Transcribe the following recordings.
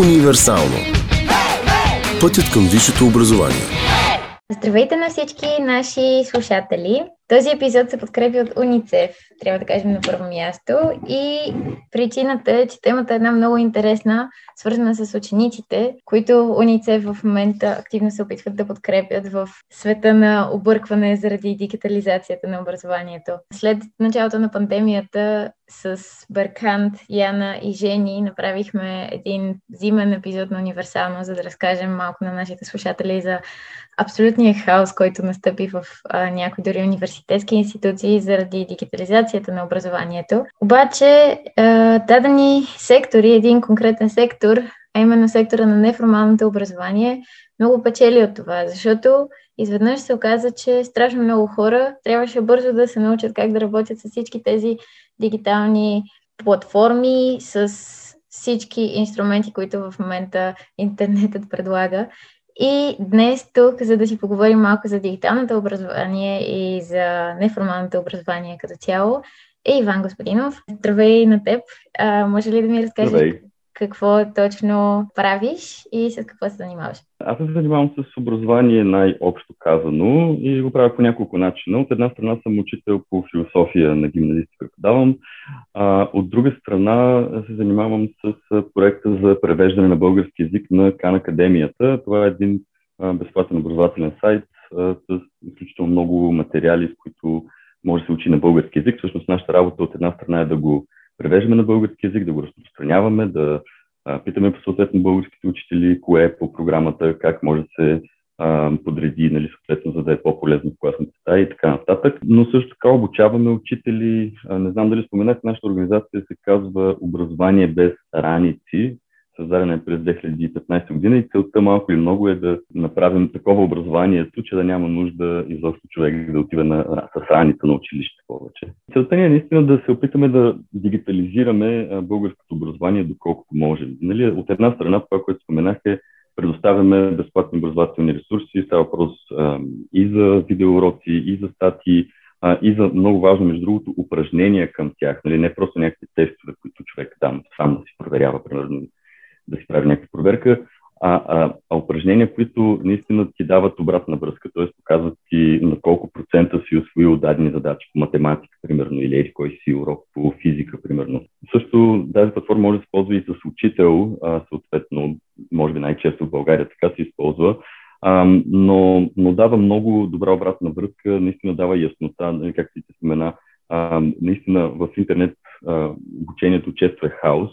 Универсално. Пътят към висшето образование. Здравейте на всички наши слушатели! Този епизод се подкрепи от УНИЦЕФ, трябва да кажем на първо място. И причината е, че темата е една много интересна, свързана с учениците, които УНИЦЕФ в момента активно се опитват да подкрепят в света на объркване заради дигитализацията на образованието. След началото на пандемията с Беркант, Яна и Жени направихме един зимен епизод на Универсално, за да разкажем малко на нашите слушатели за абсолютния хаос, който настъпи в а, някои дори университетски институции заради дигитализацията на образованието. Обаче а, дадени сектори, един конкретен сектор, а именно сектора на неформалното образование, много печели от това, защото изведнъж се оказа, че страшно много хора трябваше бързо да се научат как да работят с всички тези дигитални платформи, с всички инструменти, които в момента интернетът предлага. И днес тук, за да си поговорим малко за дигиталното образование и за неформалното образование като цяло, е Иван Господинов. Здравей на теб. А, може ли да ми разкажеш какво точно правиш и с какво се занимаваш? Аз се занимавам с образование най-общо казано и го правя по няколко начина. От една страна съм учител по философия на гимназисти, преподавам. А, от друга страна се занимавам с проекта за превеждане на български язик на Кан Академията. Това е един безплатен образователен сайт с изключително много материали, с които може да се учи на български язик. Всъщност нашата работа от една страна е да го превеждаме на български язик, да го разпространяваме, да а, питаме по съответно българските учители, кое е по програмата, как може да се а, подреди, нали, съответно, за да е по-полезно в класната стая и така нататък. Но също така обучаваме учители. А, не знам дали споменах, нашата организация се казва Образование без раници създадена е през 2015 година и целта малко или много е да направим такова образованието, че да няма нужда изобщо човек да отива на, с раница на училище повече. Целта ни е наистина да се опитаме да дигитализираме българското образование доколкото можем. Нали, от една страна, това, което споменах е предоставяме безплатни образователни ресурси. Става въпрос а, и за видеоуроци, и за статии, а, и за много важно, между другото, упражнения към тях. Нали, не просто някакви тестове, които човек там сам да си проверява, примерно да си прави някаква проверка, а, а, а упражнения, които наистина ти дават обратна връзка, т.е. показват ти на колко процента си освоил дадени задачи по математика, примерно, или еди кой си урок по физика, примерно. Също тази платформа може да се използва и с учител, а, съответно, може би най-често в България така се използва, а, но, но дава много добра обратна връзка, наистина дава яснота, нали, както ти спомена, а, наистина в интернет а, обучението често е хаос,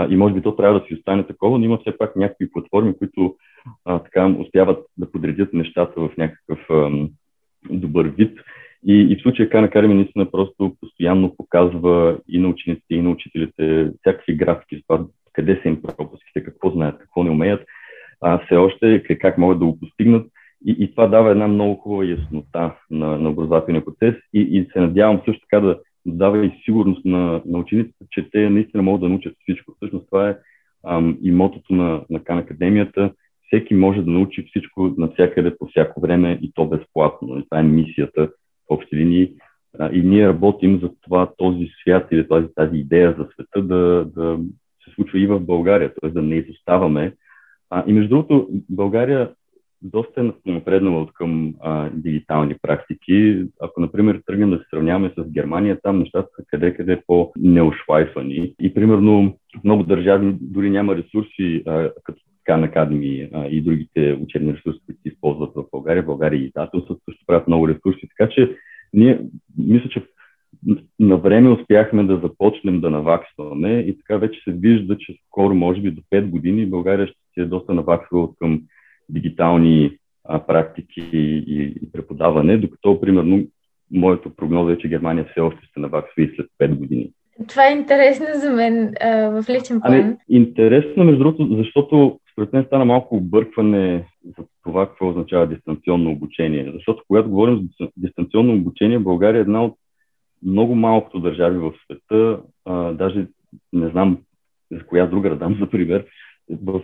а, и може би то трябва да си остане такова, но има все пак някакви платформи, които а, така успяват да подредят нещата в някакъв а, добър вид. И, и в случая Khan Academy наистина просто постоянно показва и на учениците, и на учителите всякакви графики за това къде са им пропуските, какво знаят, какво не умеят, а все още как могат да го постигнат. И, и това дава една много хубава яснота на, на образователния процес и, и се надявам също така да, дава и сигурност на, на учениците, че те наистина могат да научат всичко. Всъщност това е ам, и мотото на, на Кан Академията. Всеки може да научи всичко навсякъде по всяко време и то безплатно. И това е мисията в общи линии. А, и ние работим за това този свят или тази, тази идея за света да, да се случва и в България, т.е. да не изоставаме. А, и между другото, България доста е напреднала от към а, дигитални практики. Ако, например, тръгнем да се сравняваме с Германия, там нещата са къде-къде по-неошлайфани. И, примерно, много държави дори няма ресурси, а, като Khan Academy и другите учебни ресурси, които се използват в България. България и издателството също правят много ресурси. Така че ние, мисля, че на време успяхме да започнем да наваксваме и така вече се вижда, че скоро, може би до 5 години, България ще си е доста наваксвала към дигитални а, практики и, и преподаване, докато, примерно, моето прогноза е, че Германия все още ще наваксва и след 5 години. Това е интересно за мен а, в личен план. Ами, интересно, между другото, защото според мен стана малко объркване за това какво означава дистанционно обучение. Защото когато говорим за дистанционно обучение, България е една от много малкото държави в света, а, даже не знам за коя друга да дам за пример, в,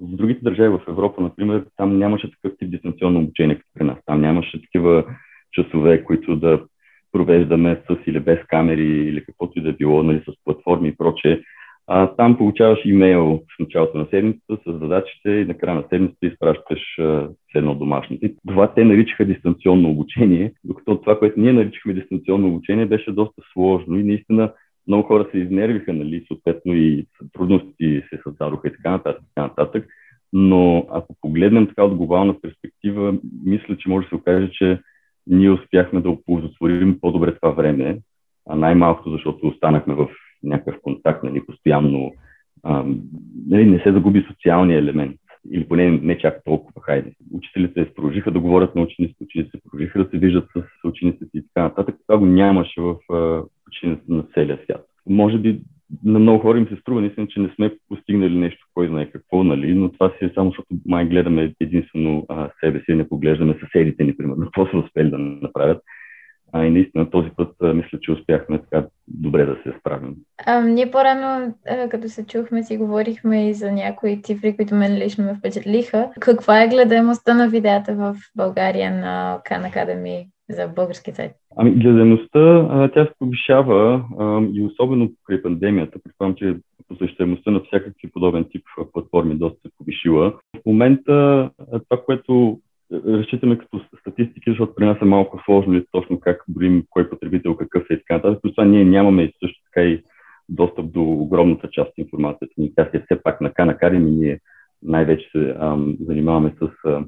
в другите държави в Европа, например, там нямаше такъв тип дистанционно обучение като при нас. Там нямаше такива часове, които да провеждаме с или без камери или каквото и да е било, нали, с платформи и прочее. А, там получаваш имейл в началото на седмицата с задачите и на края на седмицата изпращаш с едно домашно. И това те наричаха дистанционно обучение, докато това, което ние наричахме дистанционно обучение, беше доста сложно и наистина много хора се изнервиха, нали, съответно и трудности се създадоха и така нататък, така нататък. Но ако погледнем така от глобална перспектива, мисля, че може да се окаже, че ние успяхме да оползотворим по-добре това време, а най-малкото, защото останахме в някакъв контакт, нали, постоянно а, нали, не се загуби социалния елемент. Или поне не чак толкова, хайде. Учителите се продължиха да говорят на учениците, учениците продължиха да се виждат с учениците и така нататък. Това го нямаше в учениците на целия свят. Може би на много хора им се струва наистина, че не сме постигнали нещо, кой знае какво, нали, но това си е само защото май гледаме единствено а, себе си, не поглеждаме съседите ни, примерно, какво са успели да направят. А и наистина този път а, мисля, че успяхме така добре да се справим. А, ние по-рано, а, като се чухме, си говорихме и за някои цифри, които мен лично ме впечатлиха. Каква е гледаемостта на видеята в България на Khan Academy за български сайт? Ами, гледаемостта, тя се повишава а, и особено при пандемията. Предполагам, че посещаемостта на всякакви подобен тип платформи доста се повишила. В момента това, което разчитаме като статистики, защото при нас е малко сложно и точно как броим кой потребител какъв е и така нататък. това ние нямаме също така и достъп до огромната част от информацията ни. Тя си е все пак на Канакарим и ние най-вече се ам, занимаваме с а,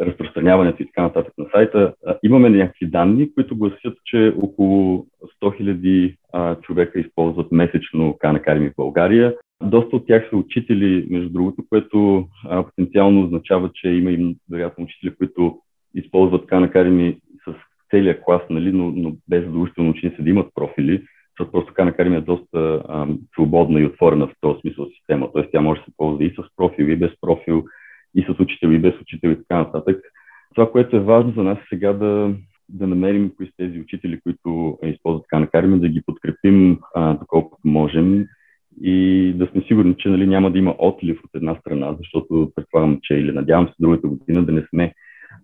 разпространяването и така нататък на сайта. Имаме някакви данни, които гласят, че около 100 000 човека използват месечно Канакарим в България. Доста от тях са учители, между другото, което потенциално означава, че има и вероятно учители, които използват Khan с целия клас, нали, но, но без задължително ученици да имат профили, защото просто Khan е доста а, свободна и отворена в този смисъл система. Тоест тя може да се ползва и с профил, и без профил, и с учител, и без учител и така нататък. Това, което е важно за нас е сега да, да намерим кои са тези учители, които използват Khan да ги подкрепим а, доколкото можем и да сме сигурни, че нали, няма да има отлив от една страна, защото предполагам, че или надявам се другата година да не сме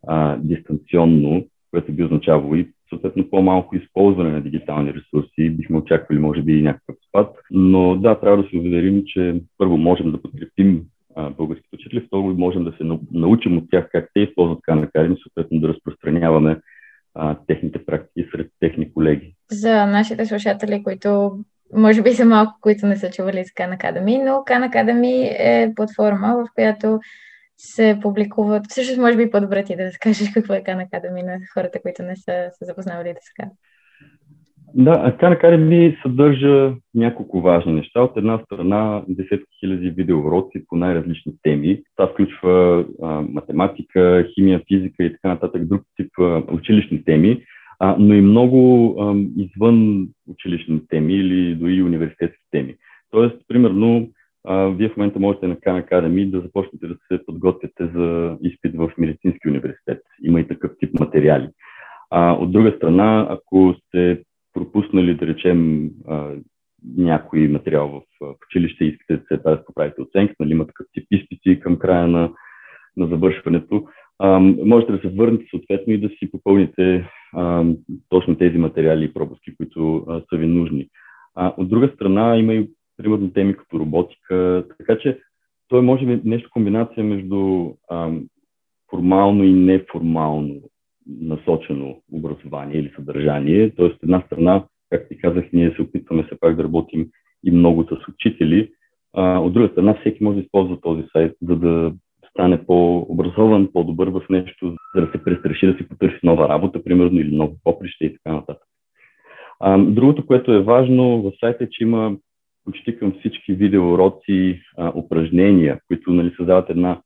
а, дистанционно, което би означавало и съответно по-малко използване на дигитални ресурси. Бихме очаквали, може би, и някакъв спад. Но да, трябва да се уверим, че първо можем да подкрепим българските учители, второ можем да се научим от тях как те използват Khan и съответно да разпространяваме а, техните практики сред техни колеги. За нашите слушатели, които може би са малко, които не са чували с Khan Academy, но Khan Academy е платформа, в която се публикуват. Всъщност, може би по-добре ти да разкажеш какво е Khan Academy на хората, които не са се запознавали до сега. Да, Khan Academy съдържа няколко важни неща. От една страна десетки хиляди видеоуроци по най-различни теми. Това включва а, математика, химия, физика и така нататък, друг тип а, училищни теми а, но и много а, извън училищни теми или дори университетски теми. Тоест, примерно, а, вие в момента можете на Khan Academy да започнете да се подготвяте за изпит в медицински университет. Има и такъв тип материали. А, от друга страна, ако сте пропуснали, да речем, някой материал в, в училище искате да се да поправите оценка, нали има такъв тип изпити към края на, на завършването, можете да се върнете съответно и да си попълните точно тези материали и пропуски, които са ви нужни. От друга страна има и примерно теми като роботика, така че той може би нещо комбинация между а, формално и неформално насочено образование или съдържание. Тоест, от една страна, както ти казах, ние се опитваме все пак да работим и много с учители. А, от друга страна, всеки може да използва този сайт, за да стане по-образован, по-добър в нещо, за да се престраши да си потърси нова работа, примерно, или ново поприще и така нататък. А, другото, което е важно в сайта е, че има почти към всички видеоуроци упражнения, които нали, създават една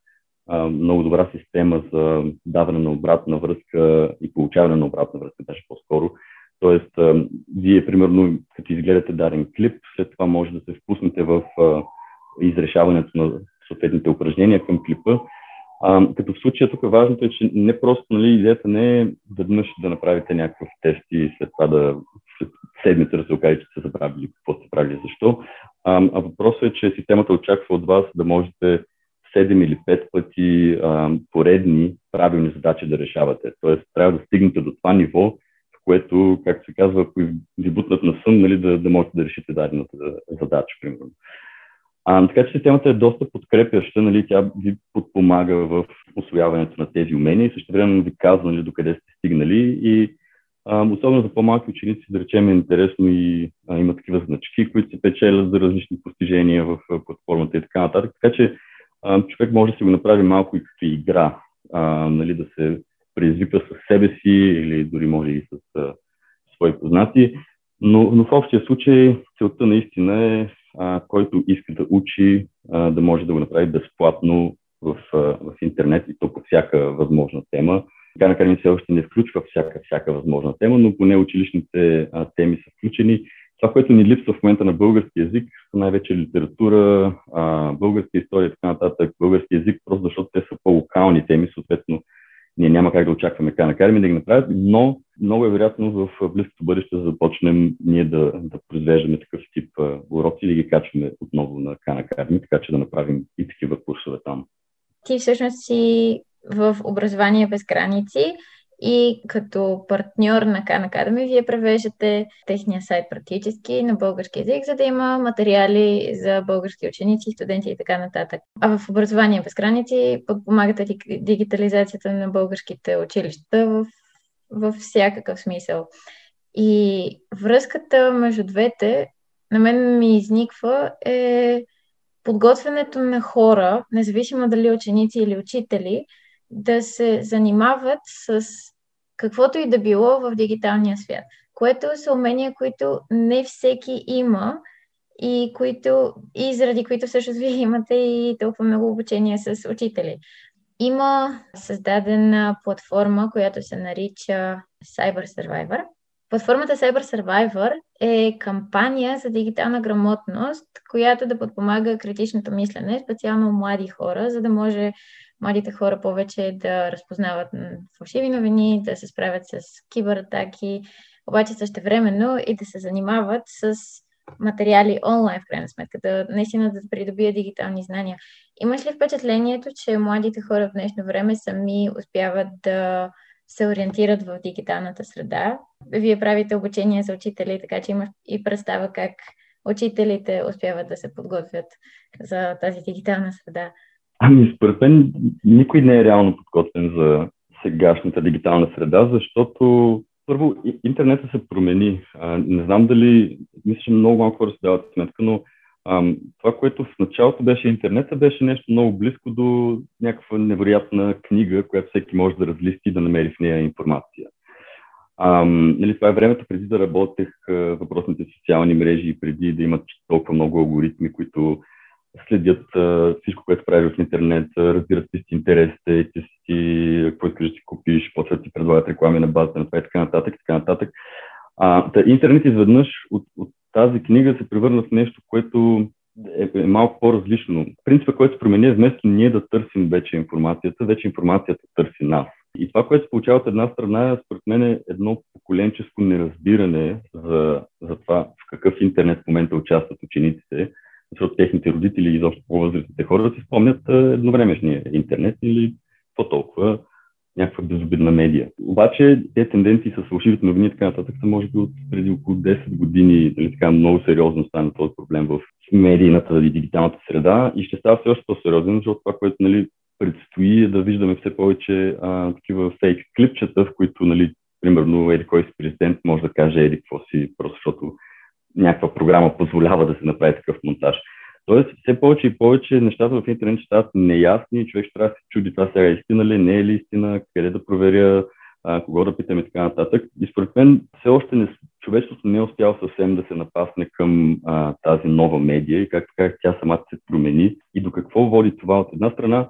много добра система за даване на обратна връзка и получаване на обратна връзка, даже по-скоро. Тоест, вие, примерно, като изгледате даден клип, след това може да се впуснете в изрешаването на съответните упражнения към клипа. А, като в случая тук важното е, че не просто нали, идеята не е веднъж да направите някакъв тест и след това да след седмица да се окаже, че сте забравили какво сте правили защо. А, а въпросът е, че системата очаква от вас да можете 7 или 5 пъти а, поредни правилни задачи да решавате. Тоест, трябва да стигнете до това ниво, в което, както се казва, ако ви бутнат на сън, нали, да, да можете да решите дадената задача, примерно. А, така че темата е доста подкрепяща, нали, тя ви подпомага в освояването на тези умения и също време ви казва нали, докъде сте стигнали и а, особено за по-малки ученици, да речем, е интересно и а, има такива значки, които се печелят за различни постижения в платформата и така нататък. Така че човек може да си го направи малко и като игра, а, нали, да се предизвика с себе си или дори може и с а, свои познати. Но, но в общия случай целта наистина е а, който иска да учи, а, да може да го направи безплатно в, а, в интернет и то по всяка възможна тема. Така накарани все още не включва всяка, всяка възможна тема, но поне училищните а, теми са включени. Това, което ни липсва в момента на български язик, са най-вече литература, а, българска история и така нататък. Български язик, просто защото те са по-локални теми, съответно ние няма как да очакваме Khan Academy да ги направят, но много е вероятно в близкото бъдеще да започнем ние да, да произвеждаме такъв тип уроци и да ги качваме отново на Khan Academy, така че да направим и такива курсове там. Ти всъщност си в образование без граници и като партньор на Khan Academy вие превеждате техния сайт практически на български язик, за да има материали за български ученици, студенти и така нататък. А в образование без граници подпомагате дигитализацията на българските училища в, в всякакъв смисъл. И връзката между двете на мен ми изниква е подготвянето на хора, независимо дали ученици или учители, да се занимават с каквото и да било в дигиталния свят, което са умения, които не всеки има и, които, и заради които всъщност вие имате и толкова много обучение с учители. Има създадена платформа, която се нарича Cyber Survivor. Платформата Cyber Survivor е кампания за дигитална грамотност, която да подпомага критичното мислене, специално млади хора, за да може младите хора повече да разпознават фалшиви новини, да се справят с кибератаки, обаче също времено и да се занимават с материали онлайн, в крайна сметка, да наистина да придобият дигитални знания. Имаш ли впечатлението, че младите хора в днешно време сами успяват да се ориентират в дигиталната среда? Вие правите обучение за учители, така че имаш и представа как учителите успяват да се подготвят за тази дигитална среда. Ами, според мен никой не е реално подготвен за сегашната дигитална среда, защото първо интернетът се промени. А, не знам дали, мисля, че много малко хора се дават сметка, но а, това, което в началото беше интернета, беше нещо много близко до някаква невероятна книга, която всеки може да разлисти и да намери в нея информация. А, нали, това е времето преди да работех въпросните социални мрежи и преди да имат толкова много алгоритми, които следят а, всичко, което правиш в интернет, разбират ти си интересите, ти си, какво искаш да си купиш, почват ти предлагат реклами на базата на това и така нататък, така нататък. А, та, интернет изведнъж от, от тази книга се превърна в нещо, което е, е малко по-различно. Принципът, който се промени е вместо ние да търсим вече информацията, вече информацията търси нас. И това, което се получава от една страна, според мен е едно поколенческо неразбиране за, за това в какъв интернет в момента участват учениците, защото техните родители и изобщо по-възрастните хора си спомнят едновремешния интернет или по-толкова някаква безобидна медия. Обаче тези тенденции с фалшивите новини и така нататък са може би от преди около 10 години нали, така много сериозно стана този проблем в медийната и дигиталната среда и ще става все още по-сериозен, защото това, което нали, предстои е да виждаме все повече а, такива фейк клипчета, в които нали, примерно еди кой си президент може да каже еди какво си, просто защото някаква програма позволява да се направи такъв монтаж. Тоест, все повече и повече нещата в интернет ще стават неясни човек ще трябва да се чуди това сега е истина ли, не е ли истина, къде да проверя, а, кого да питам и така нататък. И според мен все още не, човечеството не е успяло съвсем да се напасне към а, тази нова медия и както казах, тя самата се промени. И до какво води това? От една страна,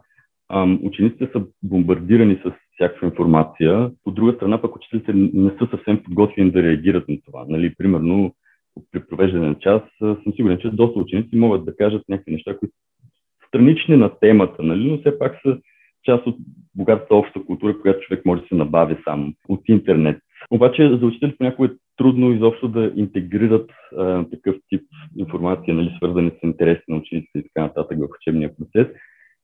а, учениците са бомбардирани с всякаква информация, от друга страна пък учителите не са съвсем подготвени да реагират на това. Нали, примерно, при провеждане на час, съм сигурен, че доста ученици могат да кажат някакви неща, които странични на темата, нали? но все пак са част от богатата обща култура, която човек може да се набави сам от интернет. Обаче за учителите понякога е трудно изобщо да интегрират а, такъв тип информация, нали, свързани с интереси на учениците и така нататък в учебния процес.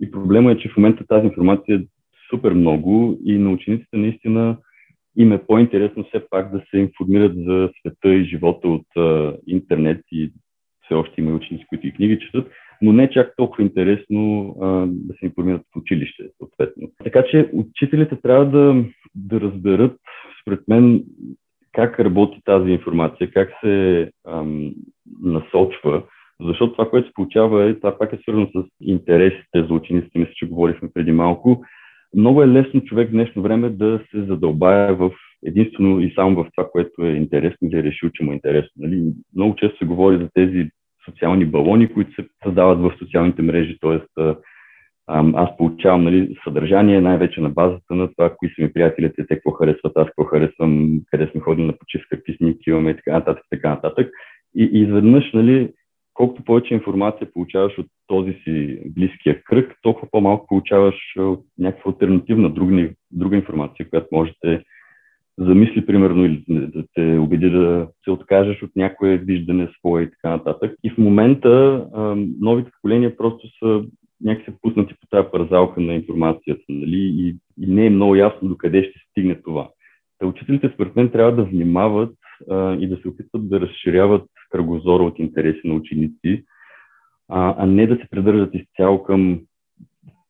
И проблема е, че в момента тази информация е супер много и на учениците наистина им е по-интересно все пак да се информират за света и живота от а, интернет и все още има ученици, които и книги четат, но не чак толкова интересно а, да се информират в училище, съответно. Така че учителите трябва да, да разберат, според мен, как работи тази информация, как се ам, насочва, защото това, което се получава е, това пак е свързано с интересите за учениците, мисля, че говорихме преди малко. Много е лесно човек в днешно време да се задълбая в единствено и само в това, което е интересно или е решил, че му е интересно. Нали? Много често се говори за тези социални балони, които се създават в социалните мрежи, т.е. аз получавам нали, съдържание най-вече на базата на това, кои са ми приятелите, те какво харесват, аз какво харесвам, къде сме ходили на почивка, какви снимки имаме и така нататък, така нататък. И, и изведнъж, нали, колкото повече информация получаваш от този си близкия кръг, толкова по-малко получаваш от някаква альтернативна, друга, друга информация, която може да замисли, примерно, или да те убеди да се откажеш от някое виждане свое и така нататък. И в момента новите поколения просто са някакси пуснати по тази парзалка на информацията, нали? И, и не е много ясно докъде ще стигне това. Та учителите, според мен, трябва да внимават и да се опитват да разширяват кръгозора от интереси на ученици, а, а не да се придържат изцяло към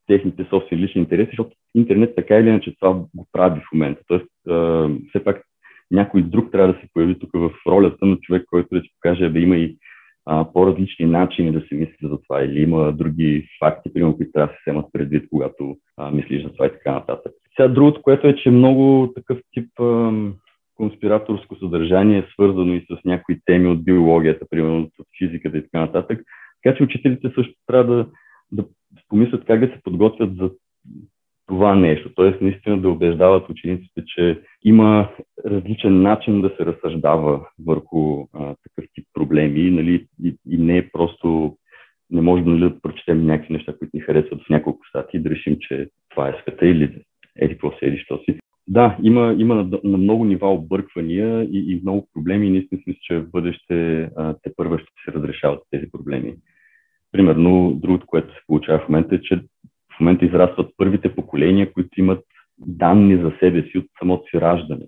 техните собствени лични интереси, защото интернет така или иначе това го прави в момента. Тоест, а, все пак някой друг трябва да се появи тук в ролята на човек, който да ти покаже, бе има и а, по-различни начини да се мисли за това или има други факти, примерно, които трябва да се вземат предвид, когато а, мислиш за това и така нататък. Сега другото, което е, че много такъв тип конспираторско съдържание свързано и с някои теми от биологията, примерно от физиката и така нататък. Така че учителите също трябва да, да помислят как да се подготвят за това нещо. Т.е. наистина да убеждават учениците, че има различен начин да се разсъждава върху а, такъв тип проблеми нали, и, и не е просто не можем нали, да прочетем някакви неща, които ни харесват в няколко стати и да решим, че това е света или еди какво се еди, що си. Да, има, има на, на много нива обърквания и, и много проблеми наистина мисля, че в бъдеще а, те първа ще се разрешават тези проблеми. Примерно, другото, което се получава в момента е, че в момента израстват първите поколения, които имат данни за себе си от самото си раждане.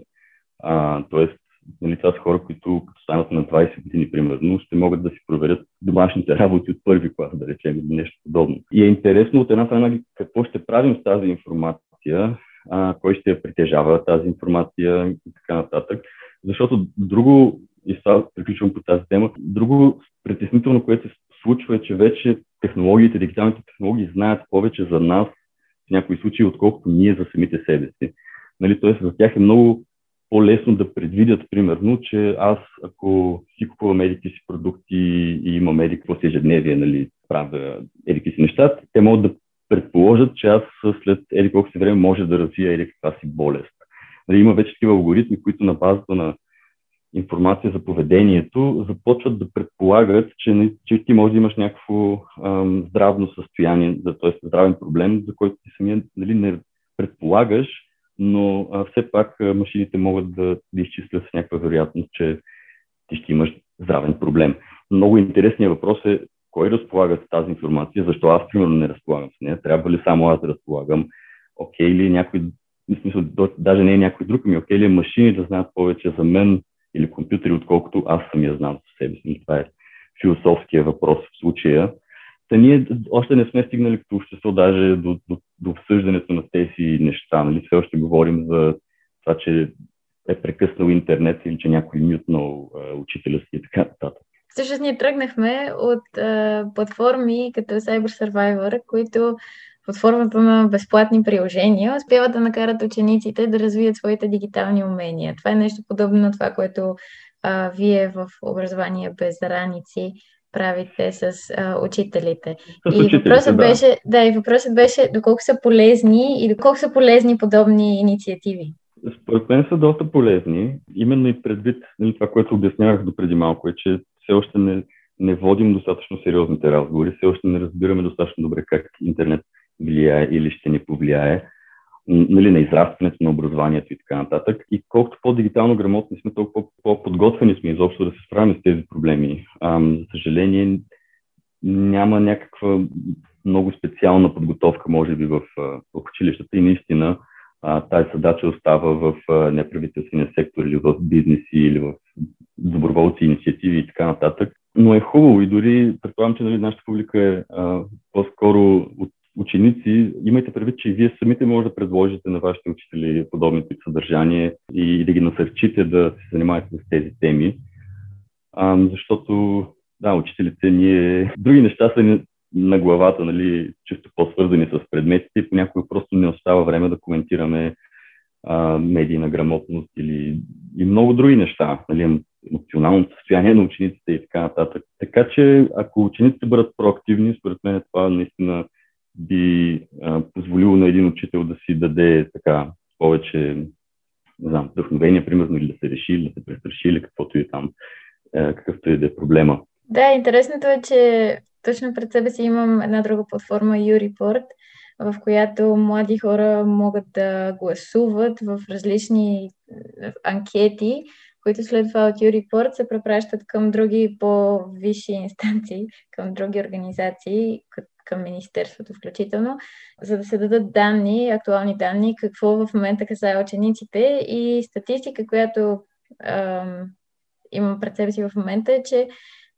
А, тоест, нали, това са хора, които като станат на 20 години, примерно, ще могат да си проверят домашните работи от първи клас, да речем, или нещо подобно. И е интересно от една страна какво ще правим с тази информация, а, кой ще я притежава тази информация и така нататък. Защото друго, и сега приключвам по тази тема, друго притеснително, което се случва е, че вече технологиите, дигиталните технологии знаят повече за нас в някои случаи, отколкото ние за самите себе си. Нали, Тоест за тях е много по-лесно да предвидят, примерно, че аз, ако си купувам медики си продукти и имам медик какво си ежедневие, нали, правя едики си неща, те могат да предположат, че аз след еди колко си време може да развия еди каква си болест. Нали, има вече такива алгоритми, които на базата на информация за поведението, започват да предполагат, че, че ти може да имаш някакво ам, здравно състояние, т.е. здравен проблем, за който ти самия нали, не предполагаш, но а, все пак а, машините могат да, да изчислят с някаква вероятност, че ти ще имаш здравен проблем. Много интересният въпрос е кой разполага с тази информация, защо аз примерно не разполагам с нея, трябва ли само аз да разполагам, окей okay, ли някой, в смисъл, даже не е някой друг, ми окей okay, ли машини да знаят повече за мен, или компютри, отколкото аз самия знам за себе си. Това е философския въпрос в случая. Та ние още не сме стигнали като общество даже до, до, до обсъждането на тези неща. Нали? Все още говорим за това, че е прекъснал интернет или че някой мютнал учителя си и така нататък. Всъщност ние тръгнахме от а, платформи като Cyber Survivor, които под формата на безплатни приложения успяват да накарат учениците да развият своите дигитални умения. Това е нещо подобно на това, което а, вие в образование без раници правите с а, учителите. С и въпросът да. беше, да, и въпросът беше доколко са полезни и доколко са полезни подобни инициативи. Според мен са доста полезни, именно и предвид нали, това, което обяснявах до преди малко, е, че все още не, не водим достатъчно сериозните разговори, все още не разбираме достатъчно добре как интернет влияе или ще ни повлияе нали, на израстването на образованието и така нататък. И колкото по-дигитално грамотни сме, толкова по-подготвени сме изобщо да се справим с тези проблеми. А, за съжаление, няма някаква много специална подготовка, може би, в, в училищата и наистина а, тази задача остава в неправителствения сектор или в бизнеси или в доброволци, инициативи и така нататък. Но е хубаво и дори предполагам, че нали, нашата публика е а, по-скоро от ученици. Имайте предвид, че и вие самите може да предложите на вашите учители подобни тип съдържание и да ги насърчите да се занимавате с тези теми. А, защото, да, учителите ние... Други неща са на главата, нали, чисто по-свързани с предметите понякога просто не остава време да коментираме а, медийна грамотност или и много други неща, нали, емоционалното състояние на учениците и така нататък. Така че, ако учениците бъдат проактивни, според мен това наистина би а, позволило на един учител да си даде така повече не знам, вдъхновение, примерно, или да се реши, или да се престраши, или каквото и там, е, какъвто и да е проблема. Да, интересното е, че точно пред себе си имам една друга платформа, YouReport, в която млади хора могат да гласуват в различни анкети, които след това от YouReport се препращат към други по-висши инстанции, към други организации, към Министерството включително, за да се дадат данни, актуални данни, какво в момента касае учениците. И статистика, която ам, имам пред себе си в момента е, че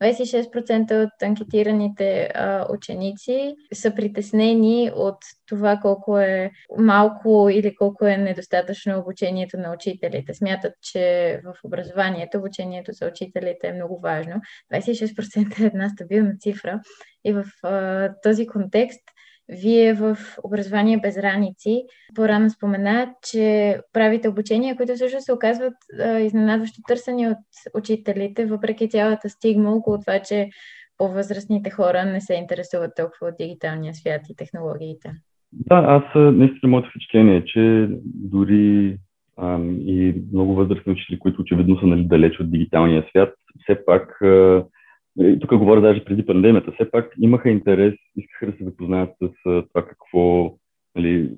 26% от анкетираните а, ученици са притеснени от това колко е малко или колко е недостатъчно обучението на учителите. Смятат, че в образованието обучението за учителите е много важно. 26% е една стабилна цифра и в а, този контекст вие в образование без раници по-рано спомена, че правите обучения, които също се оказват а, изненадващо търсени от учителите, въпреки цялата стигма около това, че по-възрастните хора не се интересуват толкова от дигиталния свят и технологиите. Да, аз наистина моето впечатление е, че дори ам, и много възрастни учители, които очевидно са нали, далеч от дигиталния свят, все пак а, и тук говоря даже преди пандемията, все пак имаха интерес, искаха да се запознаят с това какво, нали,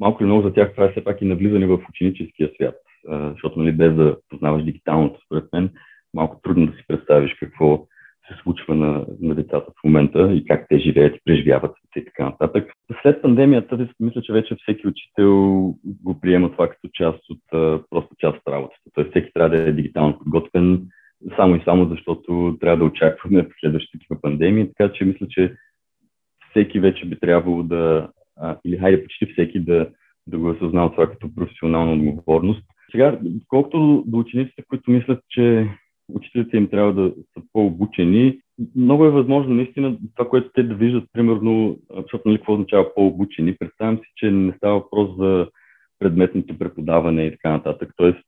малко или много за тях това е все пак и навлизане в ученическия свят, защото нали, без да познаваш дигиталното, според мен, малко трудно да си представиш какво се случва на, на децата в момента и как те живеят преживяват и така нататък. След пандемията, мисля, че вече всеки учител го приема това като част от, просто част от работата. Тоест всеки трябва да е дигитално подготвен, само и само защото трябва да очакваме в следващите такива пандемии, така че мисля, че всеки вече би трябвало да, а, или хайде почти всеки да, да го е осъзнал това като професионална отговорност. Сега, колкото до учениците, които мислят, че учителите им трябва да са по-обучени, много е възможно наистина това, което те да виждат, примерно, защото нали, какво означава по-обучени, представям си, че не става въпрос за предметното преподаване и така нататък. Тоест,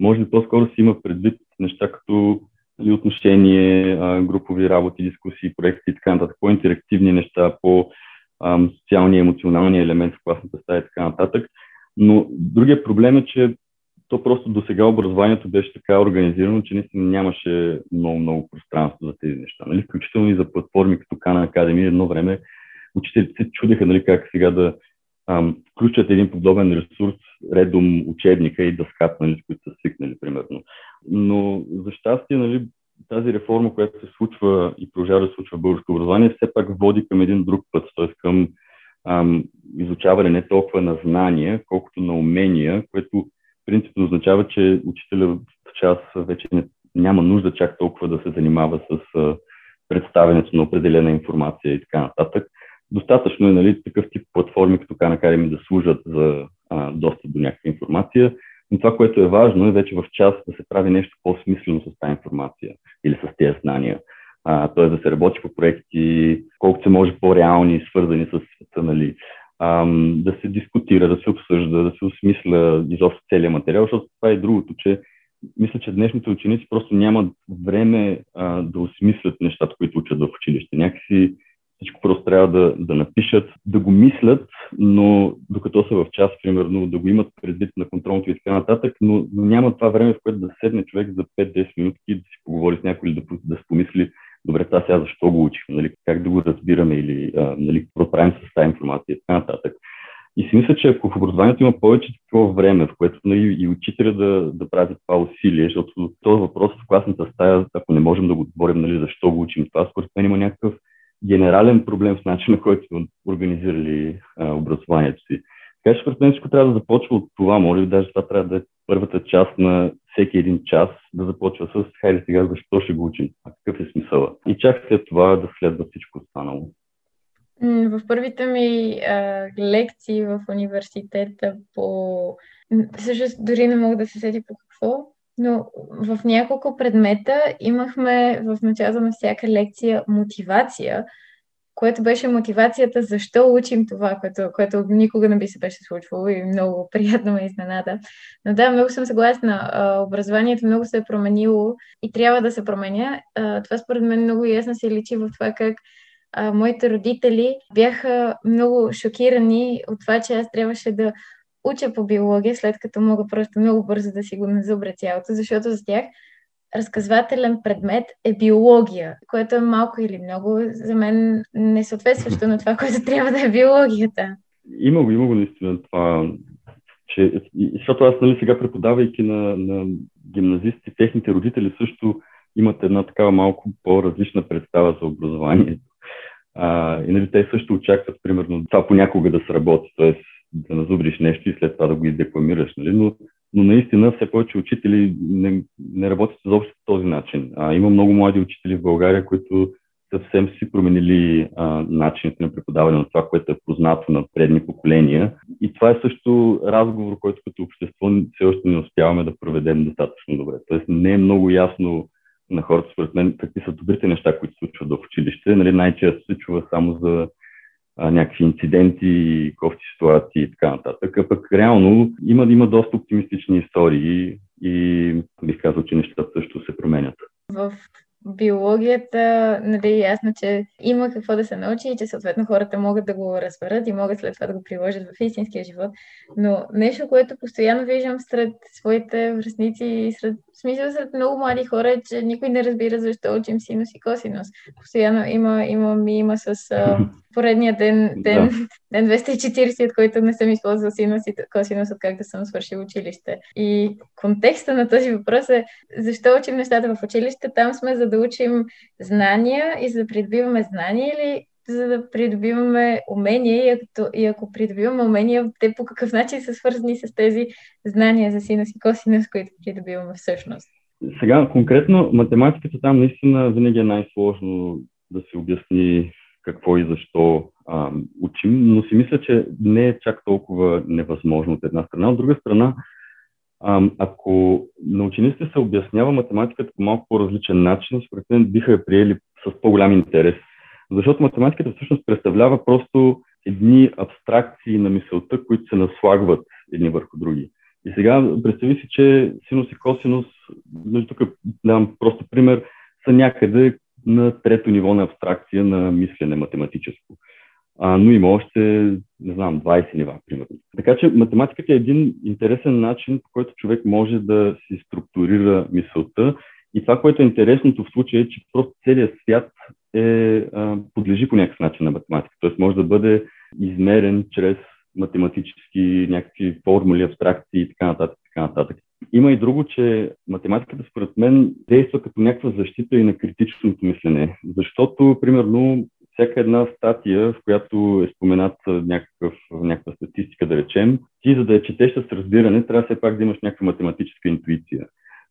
може ли по-скоро си има предвид неща като нали, отношение, групови работи, дискусии, проекти и така нататък, по-интерактивни неща, по социалния, емоционалния елемент в класната стая и така нататък. Но другия проблем е, че то просто до сега образованието беше така организирано, че наистина нямаше много-много пространство за тези неща. Нали? Включително и за платформи като Кана Академия едно време учителите се чудеха нали, как сега да включат един подобен ресурс редом учебника и дъската, нали, с които са свикнали, примерно. Но за щастие, нали, тази реформа, която се случва и продължава да случва в българско образование, все пак води към един друг път, т.е. към ам, изучаване не толкова на знания, колкото на умения, което принципно означава, че учителя в час вече не, няма нужда чак толкова да се занимава с а, представянето на определена информация и така нататък. Достатъчно е нали, такъв тип платформи, като Khan ми да служат за а, достъп до някаква информация, но това, което е важно, е вече в час да се прави нещо по-смислено с тази информация или с тези знания. т.е. да се работи по проекти, колкото се може по-реални, свързани с света, нали, а, да се дискутира, да се обсъжда, да се осмисля изобщо целият материал, защото това е другото, че мисля, че днешните ученици просто нямат време а, да осмислят нещата, които учат в училище. Някакси всичко просто трябва да, да напишат, да го мислят, но докато са в час, примерно, да го имат предвид на контролното и така нататък, но, но няма това време, в което да седне човек за 5-10 минути и да си поговори с някой или да, да си добре, това сега защо го учих, нали, как да го разбираме или а, нали, какво правим с тази информация и така нататък. И си мисля, че ако в образованието има повече такова време, в което нали, и учителя да, да прави това усилие, защото този въпрос в класната стая, ако не можем да го отговорим, нали, защо го учим това, според мен има някакъв генерален проблем в начина, който организирали а, образованието си. Така че, според мен, всичко трябва да започва от това. Може би даже това трябва да е първата част на всеки един час да започва с хайде сега защо ще го учим, а какъв е смисъла. И чак след това да следва всичко останало. В първите ми а, лекции в университета по... Всъщност дори не мога да се седи по какво, но в няколко предмета имахме в началото на всяка лекция мотивация, което беше мотивацията защо учим това, което, което никога не би се беше случвало и много приятно ме изненада. Но да, много съм съгласна. Образованието много се е променило и трябва да се променя. Това според мен много ясно се личи в това как моите родители бяха много шокирани от това, че аз трябваше да уча по биология, след като мога просто много бързо да си го назубря цялото, защото за тях разказвателен предмет е биология, което е малко или много за мен несъответстващо на това, което трябва да е биологията. Има го, има го наистина това, че, защото аз нали, сега преподавайки на, на гимназисти, техните родители също имат една такава малко по-различна представа за образованието. А, и нали, те също очакват, примерно, това понякога да сработи, т.е. да назубриш нещо и след това да го издекламираш. Нали? Но но наистина все повече учители не, не работят изобщо по този начин. А, има много млади учители в България, които съвсем си променили а, начините на преподаване на това, което е познато на предни поколения. И това е също разговор, който като общество все още не успяваме да проведем достатъчно добре. Тоест не е много ясно на хората, според мен, какви са добрите неща, които се случват в училище. Нали, най-често се чува само за а, някакви инциденти, кофти ситуации и така нататък. А пък реално има, има доста оптимистични истории и бих казал, че нещата също се променят. В биологията, нали, е ясно, че има какво да се научи и че съответно хората могат да го разберат и могат след това да го приложат в истинския живот. Но нещо, което постоянно виждам сред своите връзници и сред, в смисъл сред много млади хора, е, че никой не разбира защо учим синус и косинус. Постоянно има, има ми има с а, поредния ден, ден, да. ден 240, от който не съм използвал синус и косинус, от как да съм свършил училище. И контекста на този въпрос е защо учим нещата в училище? Там сме за да учим знания и за да придобиваме знания или за да придобиваме умения и ако, и ако придобиваме умения, те по какъв начин са свързани с тези знания за синус и косинус, които придобиваме всъщност? Сега, конкретно, математиката там наистина винаги е най-сложно да се обясни какво и защо а, учим, но си мисля, че не е чак толкова невъзможно от една страна. От друга страна, а, ако на учениците се обяснява математиката по малко по-различен начин, според мен биха я приели с по-голям интерес. Защото математиката всъщност представлява просто едни абстракции на мисълта, които се наслагват едни върху други. И сега представи си, че синус и косинус, нали, тук давам просто пример, са някъде на трето ниво на абстракция на мислене математическо. А, но има още, не знам, 20 нива, примерно. Така че математиката е един интересен начин, по който човек може да си структурира мисълта. И това, което е интересното в случая е, че просто целият свят е, а, подлежи по някакъв начин на математика. Тоест може да бъде измерен чрез математически някакви формули, абстракции и така нататък. Така нататък. Има и друго, че математиката според мен действа като някаква защита и на критичното мислене. Защото, примерно, всяка една статия, в която е спомената някакъв, някаква статистика, да речем, ти за да я четеш с разбиране, трябва все пак да имаш някаква математическа интуиция.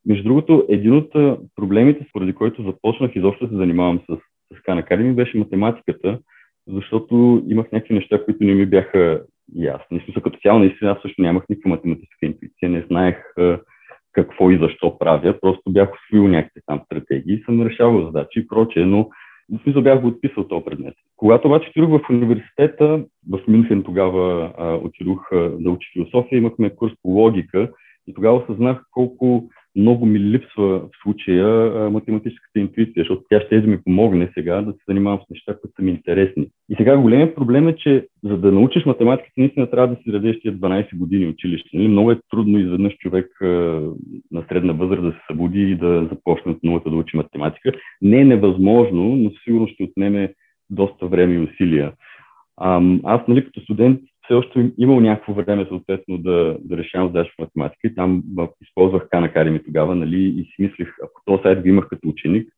Между другото, един от проблемите, споради който започнах изобщо се занимавам с, с Khan Academy, беше математиката, защото имах някакви неща, които не ми бяха ясни. Смисъл, като цяло, наистина, аз също нямах никаква математическа интуиция, не знаех какво и защо правя, просто бях освоил някакви там стратегии, съм решавал задачи и прочее, но в смисъл бях го отписал този предмет. Когато обаче отидох в университета, в Мюнхен тогава а, отидох а, да учи философия, имахме курс по логика и тогава осъзнах колко много ми липсва в случая математическата интуиция, защото тя ще да ми помогне сега да се занимавам с неща, които са ми интересни. И сега големият проблем е, че за да научиш математиката, наистина трябва да си дадеш тия 12 години училище. Нали? Много е трудно изведнъж човек на средна възраст да се събуди и да започне от нулата да учи математика. Не е невъзможно, но сигурно ще отнеме доста време и усилия. Аз, нали, като студент, все още имал някакво време, съответно, да, да решавам задачи в математика и там използвах Khan Academy тогава, нали, и си мислих, ако този сайт го имах като ученик,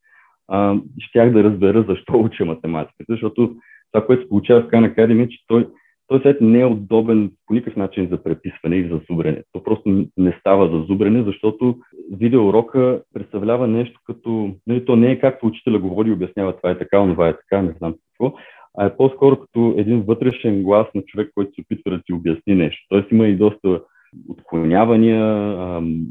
а, щях да разбера защо уча математиката, защото това, което се получава в Khan Academy, е, че той този сайт не е удобен по никакъв начин за преписване и за зубрене. То просто не става за зубрене, защото видеоурока представлява нещо като... Нали, то не е както учителя говори и обяснява това е така, това е така, не знам какво, а е по-скоро като един вътрешен глас на човек, който се опитва да ти обясни нещо. Тоест има и доста отклонявания, ам,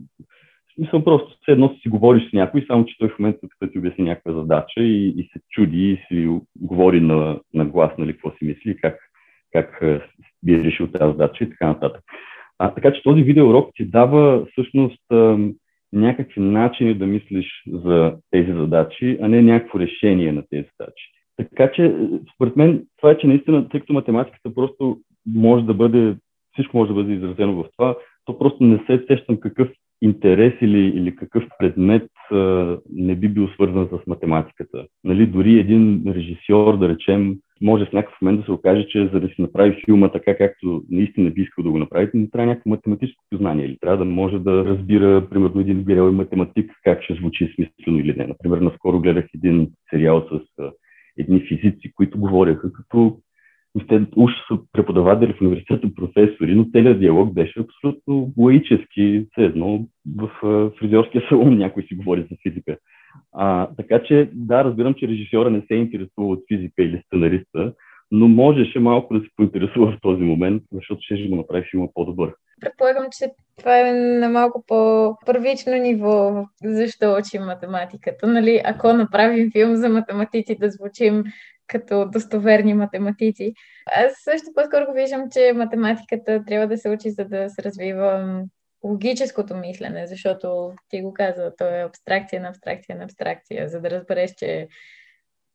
в смисъл просто все едно си говориш с някой, само че той в момента като ти обясни някаква задача и, и се чуди и си говори на, на глас, нали, какво си мисли, как, как би решил тази задача и така нататък. А, така че този видеоурок ти дава всъщност ам, някакви начини да мислиш за тези задачи, а не някакво решение на тези задачи. Така че, според мен, това е, че наистина, тъй като математиката просто може да бъде, всичко може да бъде изразено в това, то просто не се сещам какъв интерес или, или какъв предмет а, не би бил свързан с математиката. Нали, дори един режисьор, да речем, може в някакъв момент да се окаже, че за да си направи филма така, както наистина би искал да го направи, не трябва някакво математическо познание или трябва да може да разбира, примерно, един грел математик как ще звучи смислено или не. Например, наскоро гледах един сериал с едни физици, които говоряха като те уж са преподаватели в университета, професори, но целият диалог беше абсолютно лаически, все едно в фризьорския салон някой си говори за физика. А, така че, да, разбирам, че режисьора не се интересува от физика или сценариста, но можеше малко да се поинтересува в този момент, защото ще го направи филма по-добър. Предполагам, че това е на малко по-първично ниво, защо учим математиката. Нали? Ако направим филм за математици, да звучим като достоверни математици. Аз също по-скоро виждам, че математиката трябва да се учи, за да се развива логическото мислене, защото ти го каза, то е абстракция на абстракция на абстракция, за да разбереш, че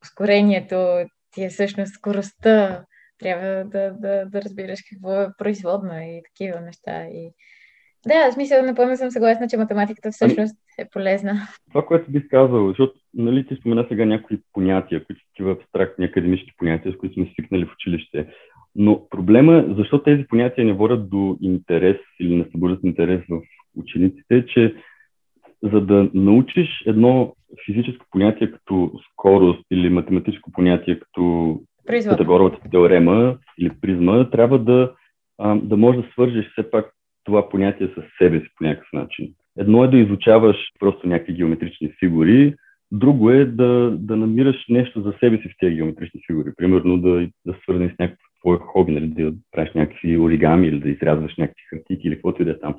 ускорението ти е всъщност скоростта, трябва да, да, да разбираш какво е производна и такива неща. И... Да, в смисъл, напълно съм съгласна, че математиката всъщност е полезна. Това, което бих казал, защото нали, ти спомена сега някои понятия, които са такива абстрактни академични понятия, с които сме свикнали в училище. Но проблема защо тези понятия не водят до интерес или не събуждат интерес в учениците, е, че за да научиш едно физическо понятие като скорост или математическо понятие като Питагоровата теорема или призма, трябва да, да можеш да свържеш все пак това понятие с себе си по някакъв начин. Едно е да изучаваш просто някакви геометрични фигури, друго е да, да намираш нещо за себе си в тези геометрични фигури. Примерно да, да свързани с някакво твое хоби, нали, да правиш някакви оригами или да изрязваш някакви хартики или каквото и да е там.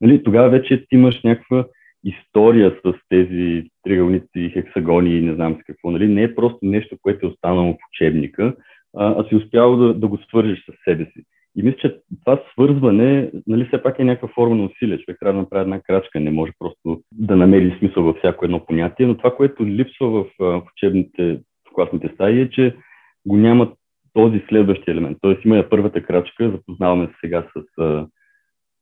Нали, тогава вече ти имаш някаква история с тези триъгълници, хексагони и не знам с какво. Нали? Не е просто нещо, което е останало в учебника, а, а си успял да, да го свържеш с себе си. И мисля, че това свързване, нали, все пак е някаква форма на усилие. Човек трябва да направи една крачка, не може просто да намери смисъл във всяко едно понятие, но това, което липсва в, в учебните, в класните стаи е, че го няма този следващ елемент. Тоест има първата крачка, запознаваме се сега с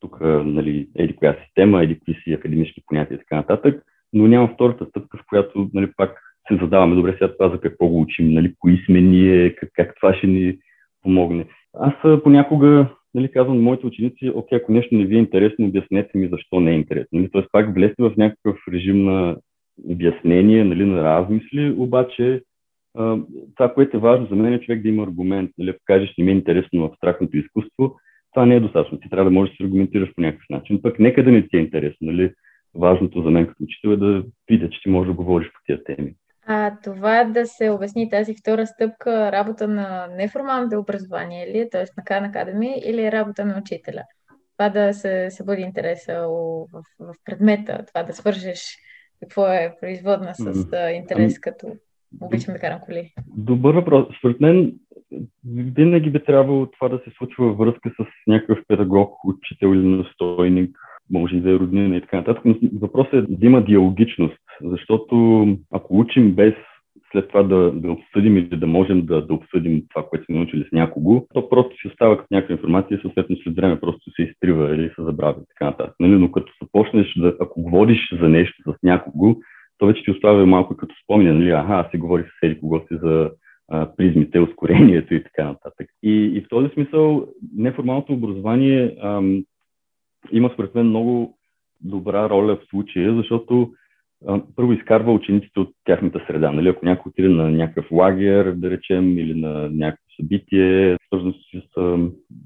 тук, нали, еди коя система, еди кои си академични понятия и така нататък, но няма втората стъпка, в която нали, пак се задаваме, добре, сега това за какво го учим, нали, кои сме ние, как, как това ще ни помогне. Аз понякога нали, казвам на моите ученици, окей, ако нещо не ви е интересно, обяснете ми защо не е интересно. Нали, Тоест пак влезте в някакъв режим на обяснение, нали, на размисли, обаче това, което е важно за мен е човек да има аргумент. Нали, ако кажеш, не ми е интересно абстрактното изкуство, това не е достатъчно. Ти трябва да можеш да се аргументираш по някакъв начин. Пък нека да не ти е интересно. Нали? Важното за мен като учител е да видя, че ти можеш да говориш по тия теми. А това да се обясни тази втора стъпка, работа на неформалното образование ли, т.е. на Khan Academy, или е работа на учителя? Това да се, бъде интереса в, в предмета, това да свържеш какво е производна с mm-hmm. интерес, като обичам да карам коли. Добър въпрос. Според мен винаги би трябвало това да се случва във връзка с някакъв педагог, учител или настойник, може и да е роднина и така нататък. Но въпросът е да има диалогичност, защото ако учим без след това да, да обсъдим или да можем да, да обсъдим това, което сме научили с някого, то просто си остава като някаква информация и съответно след време просто се изтрива или се забравя и така нататък. Нали? Но като започнеш да, ако говориш за нещо с някого, то вече ти оставя малко като спомня, нали, аха, аз си говорих с Ели кого си за а, призмите, ускорението и така нататък. И, и в този смисъл неформалното образование ам, има според мен много добра роля в случая, защото а, първо изкарва учениците от тяхната среда. Нали? Ако някой отиде на някакъв лагер, да речем, или на някакво събитие, свързано с, с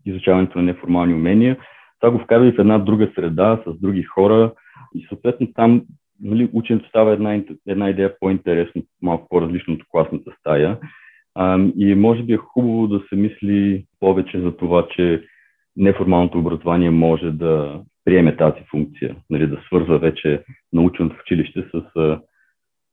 изучаването на неформални умения. Това го вкарва и в една друга среда, с други хора и съответно там нали, ученето става една, една идея по-интересно, малко по-различно от класната стая. А, и може би е хубаво да се мисли повече за това, че неформалното образование може да приеме тази функция, нали, да свързва вече наученото в училище с,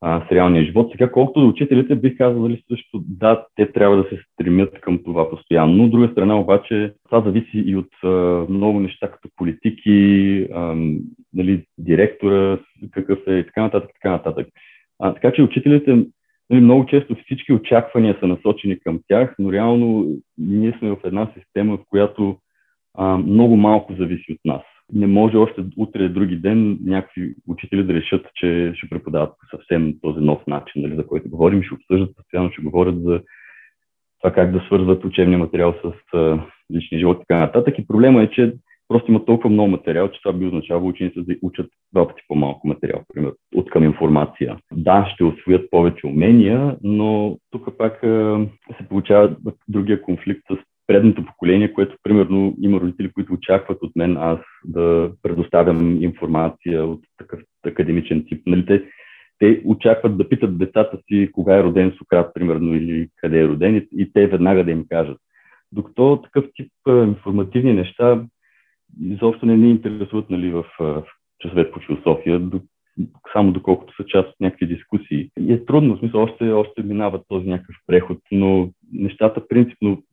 а, с реалния живот. Сега, колкото до учителите, бих казал дали също да, те трябва да се стремят към това постоянно. Но от друга страна обаче това зависи и от а, много неща, като политики, а, нали, директора, какъв е и така нататък, така нататък. А, така че учителите нали, много често всички очаквания са насочени към тях, но реално ние сме в една система, в която а, много малко зависи от нас. Не може още утре, други ден някакви учители да решат, че ще преподават по съвсем този нов начин, нали, за който говорим, ще обсъждат постоянно, ще говорят за това как да свързват учебния материал с а, личния живот и така нататък. И проблема е, че просто има толкова много материал, че това би означава учениците да учат два пъти по-малко материал, пример, от към информация. Да, ще освоят повече умения, но тук пак се получава другия конфликт с предното поколение, което примерно има родители, които очакват от мен аз да предоставям информация от такъв академичен тип. Нали, те, те очакват да питат децата си кога е роден Сократ, примерно, или къде е роден, и, и те веднага да им кажат. Докато такъв тип а, информативни неща изобщо не ни интересуват нали, в, в часове по философия, до, само доколкото са част от някакви дискусии. И е трудно, в смисъл, още, още минава този някакъв преход, но нещата принципно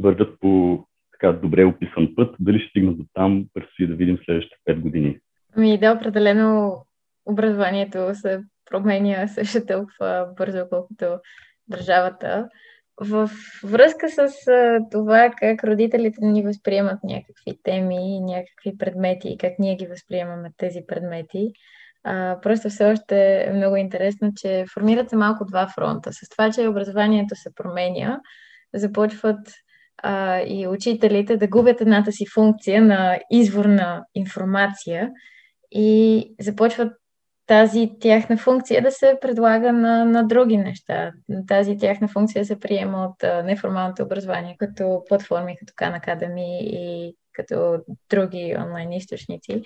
вървят по така добре описан път. Дали ще стигнат до там, предстои да видим следващите 5 години. Ми да, определено образованието се променя също толкова бързо, колкото държавата. В връзка с това как родителите ни възприемат някакви теми, някакви предмети и как ние ги възприемаме тези предмети, просто все още е много интересно, че формират се малко два фронта. С това, че образованието се променя, започват а, и учителите да губят едната си функция на извор на информация и започват тази тяхна функция да се предлага на, на други неща. Тази тяхна функция се приема от а, неформалното образование, като платформи, като Khan Academy и като други онлайн източници.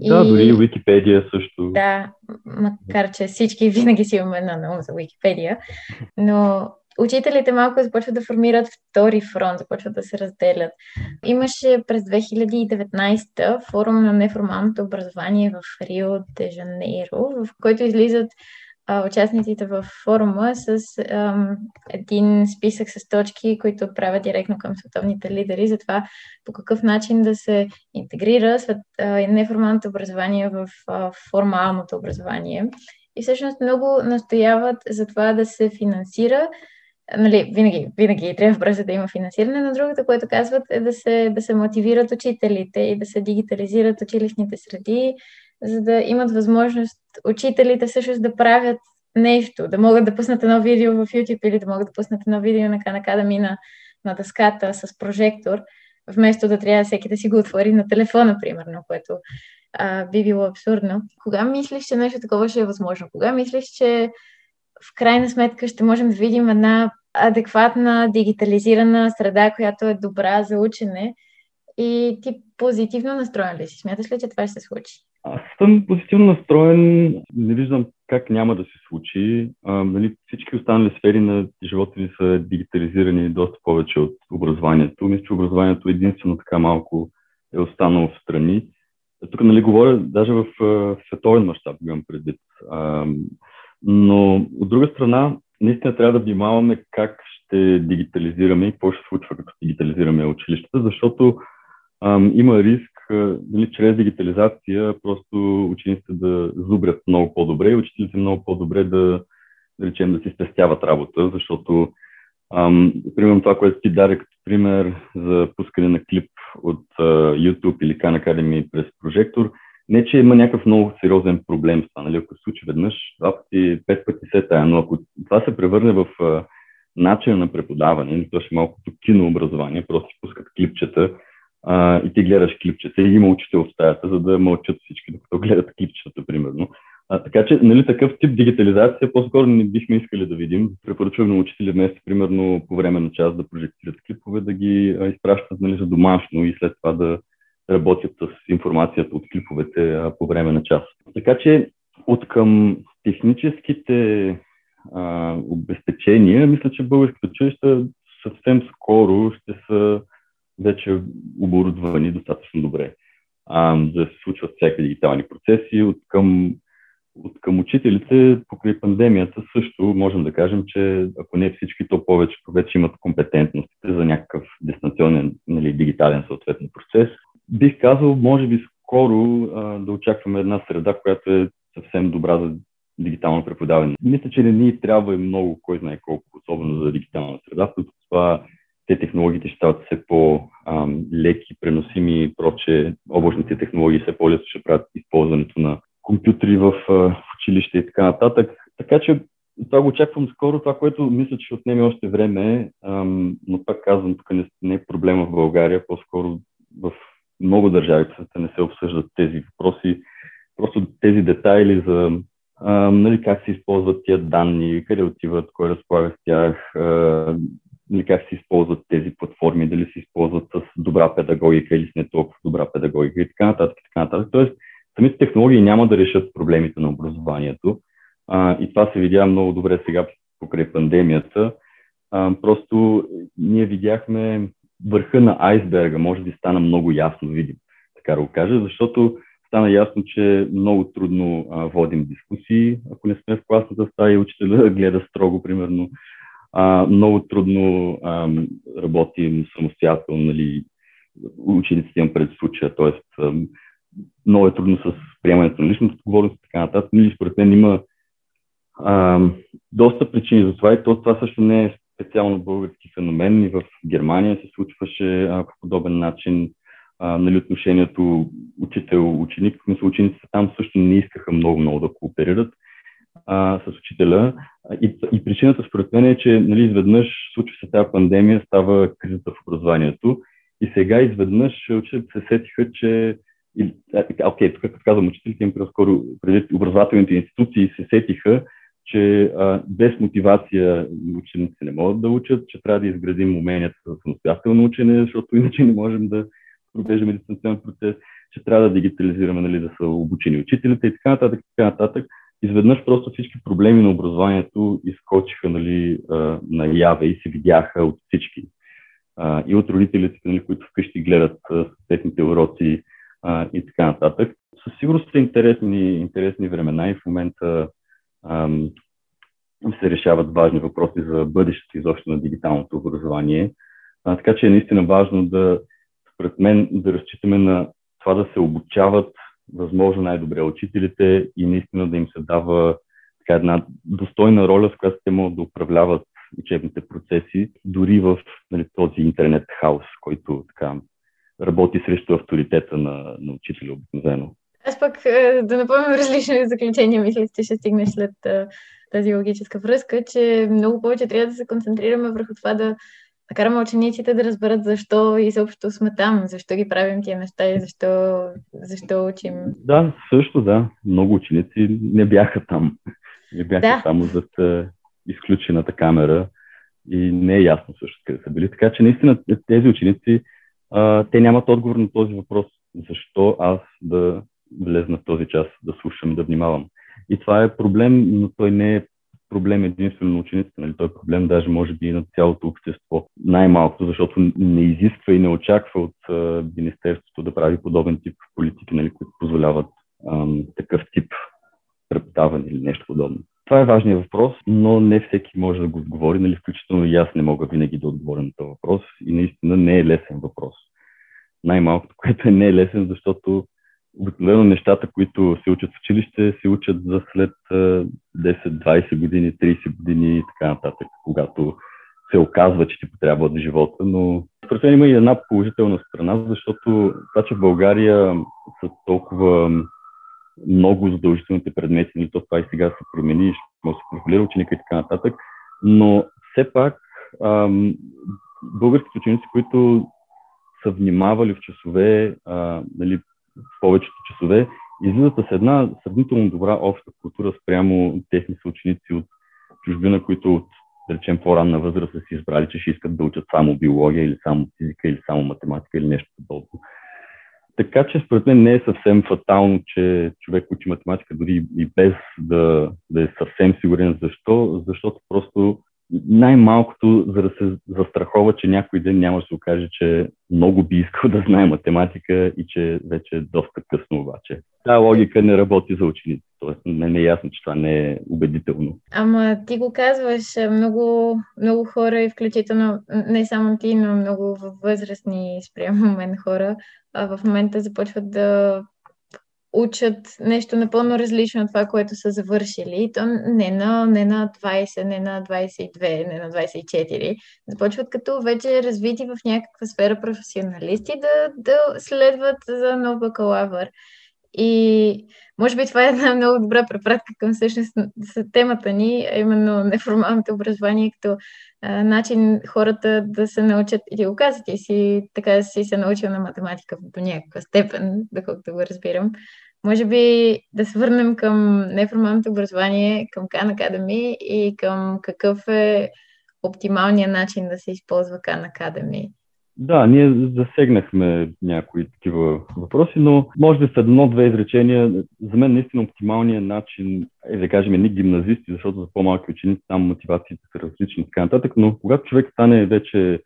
Да, и, дори Википедия също. Да, макар че всички винаги си имаме на ум за Википедия, но учителите малко започват да формират втори фронт, започват да се разделят. Имаше през 2019 форум на неформалното образование в Рио де Жанейро, в който излизат а, участниците в форума с ам, един списък с точки, които правят директно към световните лидери за това по какъв начин да се интегрира свет, а, неформалното образование в а, формалното образование. И всъщност много настояват за това да се финансира нали, винаги, винаги трябва бързо да има финансиране, но другото, което казват е да се, да се мотивират учителите и да се дигитализират училищните среди, за да имат възможност учителите всъщност да правят нещо, да могат да пуснат едно видео в YouTube или да могат да пуснат едно видео на Khan Academy на, на дъската с прожектор, вместо да трябва всеки да си го отвори на телефона, примерно, което а, би било абсурдно. Кога мислиш, че нещо такова ще е възможно? Кога мислиш, че в крайна сметка ще можем да видим една адекватна, дигитализирана среда, която е добра за учене. И ти позитивно настроен ли си? Смяташ ли, че това ще се случи? Аз съм позитивно настроен. Не виждам как няма да се случи. А, нали, всички останали сфери на живота ни са дигитализирани доста повече от образованието. Мисля, че образованието единствено така малко е останало в страни. Тук нали, говоря даже в, в световен мащаб, имам предвид. А, но от друга страна, наистина трябва да внимаваме как ще дигитализираме и какво ще случва, като дигитализираме училищата, защото ам, има риск нали, чрез дигитализация просто учениците да зубрят много по-добре и учителите много по-добре да, да речем, да си спестяват работа, защото ам, примерно това, което ти даде като пример за пускане на клип от а, YouTube или Khan Academy през прожектор, не, че има някакъв много сериозен проблем с това, нали? ако се случи веднъж, два пъти, пет пъти се тая, но ако това се превърне в а, начин на преподаване, то ще е малко като кинообразование, просто си пускат клипчета а, и ти гледаш клипчета и има учител в стаята, за да мълчат всички, докато гледат клипчета, примерно. А, така че, нали, такъв тип дигитализация по-скоро не бихме искали да видим. Препоръчваме на учители днес, примерно, по време на час да прожектират клипове, да ги а, изпращат нали, за домашно и след това да работят с информацията от клиповете по време на час. Така че, от към техническите а, обезпечения, мисля, че българските училища съвсем скоро ще са вече оборудвани достатъчно добре а, да се случват всякакви дигитални процеси. От към, от към учителите, покрай пандемията също можем да кажем, че ако не всички, то повече вече имат компетентностите за някакъв дистанционен, нали, дигитален съответно процес. Бих казал, може би скоро а, да очакваме една среда, която е съвсем добра за дигитално преподаване. Мисля, че не ни трябва и много, кой знае колко, особено за дигитална среда, защото това те технологиите ще стават все по-леки, преносими и проче. Облачните технологии все по-лесно ще правят използването на компютри в, в училище и така нататък. Така че това го очаквам скоро. Това, което мисля, че отнеме още време, ам, но пак казвам, тук не, не е проблема в България, по-скоро в много държави в не се обсъждат тези въпроси. Просто тези детайли за а, нали, как се използват тия данни, къде отиват, кой разполага с тях, а, нали, как се използват тези платформи, дали се използват с добра педагогика или с не толкова добра педагогика и така нататък. И така нататък. Тоест, самите технологии няма да решат проблемите на образованието. А, и това се видя много добре сега покрай пандемията. А, просто ние видяхме върха на айсберга, може би стана много ясно видим, така да го кажа, защото стана ясно, че много трудно а, водим дискусии, ако не сме в класната стая и учителя гледа строго, примерно. А, много трудно а, работим самостоятелно, нали, учениците имам пред случая, т.е. много е трудно с приемането на личната отговорност и така нататък. Нали, според мен има а, доста причини за това и то, това също не е специално български феномен. И в Германия се случваше по подобен начин а, нали, отношението учител-ученик. Мисля, учениците там също не искаха много-много да кооперират а, с учителя. И, и причината според мен е, че нали, изведнъж случва се тази пандемия, става кризата в образованието и сега изведнъж учителите се сетиха, че Окей, okay, тук като казвам учителите им по-скоро преди образователните институции се сетиха, че а, без мотивация учениците не могат да учат, че трябва да изградим уменията за самостоятелно учене, защото иначе не можем да провеждаме дистанционен процес, че трябва да дигитализираме, нали, да са обучени учителите и така нататък, така нататък изведнъж просто всички проблеми на образованието изкочиха нали, наяве и се видяха от всички. И от родителите, нали, които вкъщи гледат техните уроци и така нататък. Със сигурност са интересни, интересни времена и в момента ам, се решават важни въпроси за бъдещето изобщо на дигиталното образование. А, така че е наистина важно да, според мен, да разчитаме на това да се обучават възможно най-добре учителите и наистина да им се дава така една достойна роля, с която те могат да управляват учебните процеси, дори в нали, този интернет хаос, който така работи срещу авторитета на, на учителя обикновено. Аз пък е, да напомням различни заключения, мисля, че ще стигнеш след е, тази логическа връзка, че много повече трябва да се концентрираме върху това да да караме учениците да разберат защо изобщо сме там, защо ги правим тия неща и защо, защо учим. Да, също да. Много ученици не бяха там. Не бяха да. само зад изключената камера и не е ясно също къде са били. Така че наистина тези ученици, а, те нямат отговор на този въпрос. Защо аз да влезна в този час, да слушам, да внимавам. И това е проблем, но той не е проблем единствено на учениците, нали? той е проблем даже може би и на цялото общество. Най-малко, защото не изисква и не очаква от а, Министерството да прави подобен тип политики, нали, които позволяват ам, такъв тип преподаване или нещо подобно. Това е важният въпрос, но не всеки може да го отговори, нали, включително и аз не мога винаги да отговоря на този въпрос и наистина не е лесен въпрос. Най-малкото, което е не е лесен, защото обикновено нещата, които се учат в училище, се учат за след 10, 20 години, 30 години и така нататък, когато се оказва, че ти потрябва от живота, но според мен има и една положителна страна, защото това, че в България са толкова много задължителните предмети, нали, то това и сега се промени, може да се контролира ученика и така нататък, но все пак ам, българските ученици, които са внимавали в часове, а, нали, повечето часове, излизат с една сравнително добра обща култура спрямо техни съученици от чужбина, които от, да речем, по-ранна възраст са си избрали, че ще искат да учат само биология или само физика или само математика или нещо подобно. Така че според мен не е съвсем фатално, че човек учи математика дори и без да, да е съвсем сигурен защо, защото просто най-малкото, за да се застрахова, че някой ден няма да се окаже, че много би искал да знае математика и че вече е доста късно обаче. Та логика не работи за ученици. Тоест, не е ясно, че това не е убедително. Ама ти го казваш, много, много хора, и включително не само ти, но много възрастни спрямо мен хора, в момента започват да учат нещо напълно различно от това, което са завършили. То не на, не на 20, не на 22, не на 24. Започват като вече развити в някаква сфера професионалисти да, да следват за нов бакалавър. И може би това е една много добра препратка към всъщност темата ни, а именно неформалното образование като а, начин хората да се научат, или го казвате си, така си се научил на математика до някаква степен, доколкото го разбирам. Може би да се върнем към неформалното образование, към Khan Academy и към какъв е оптималният начин да се използва Khan Academy. Да, ние засегнахме някои такива въпроси, но може би с едно-две изречения, за мен наистина оптималният начин е да кажем едни гимназисти, защото за по-малки ученици там мотивациите са различни и така нататък, но когато човек стане вече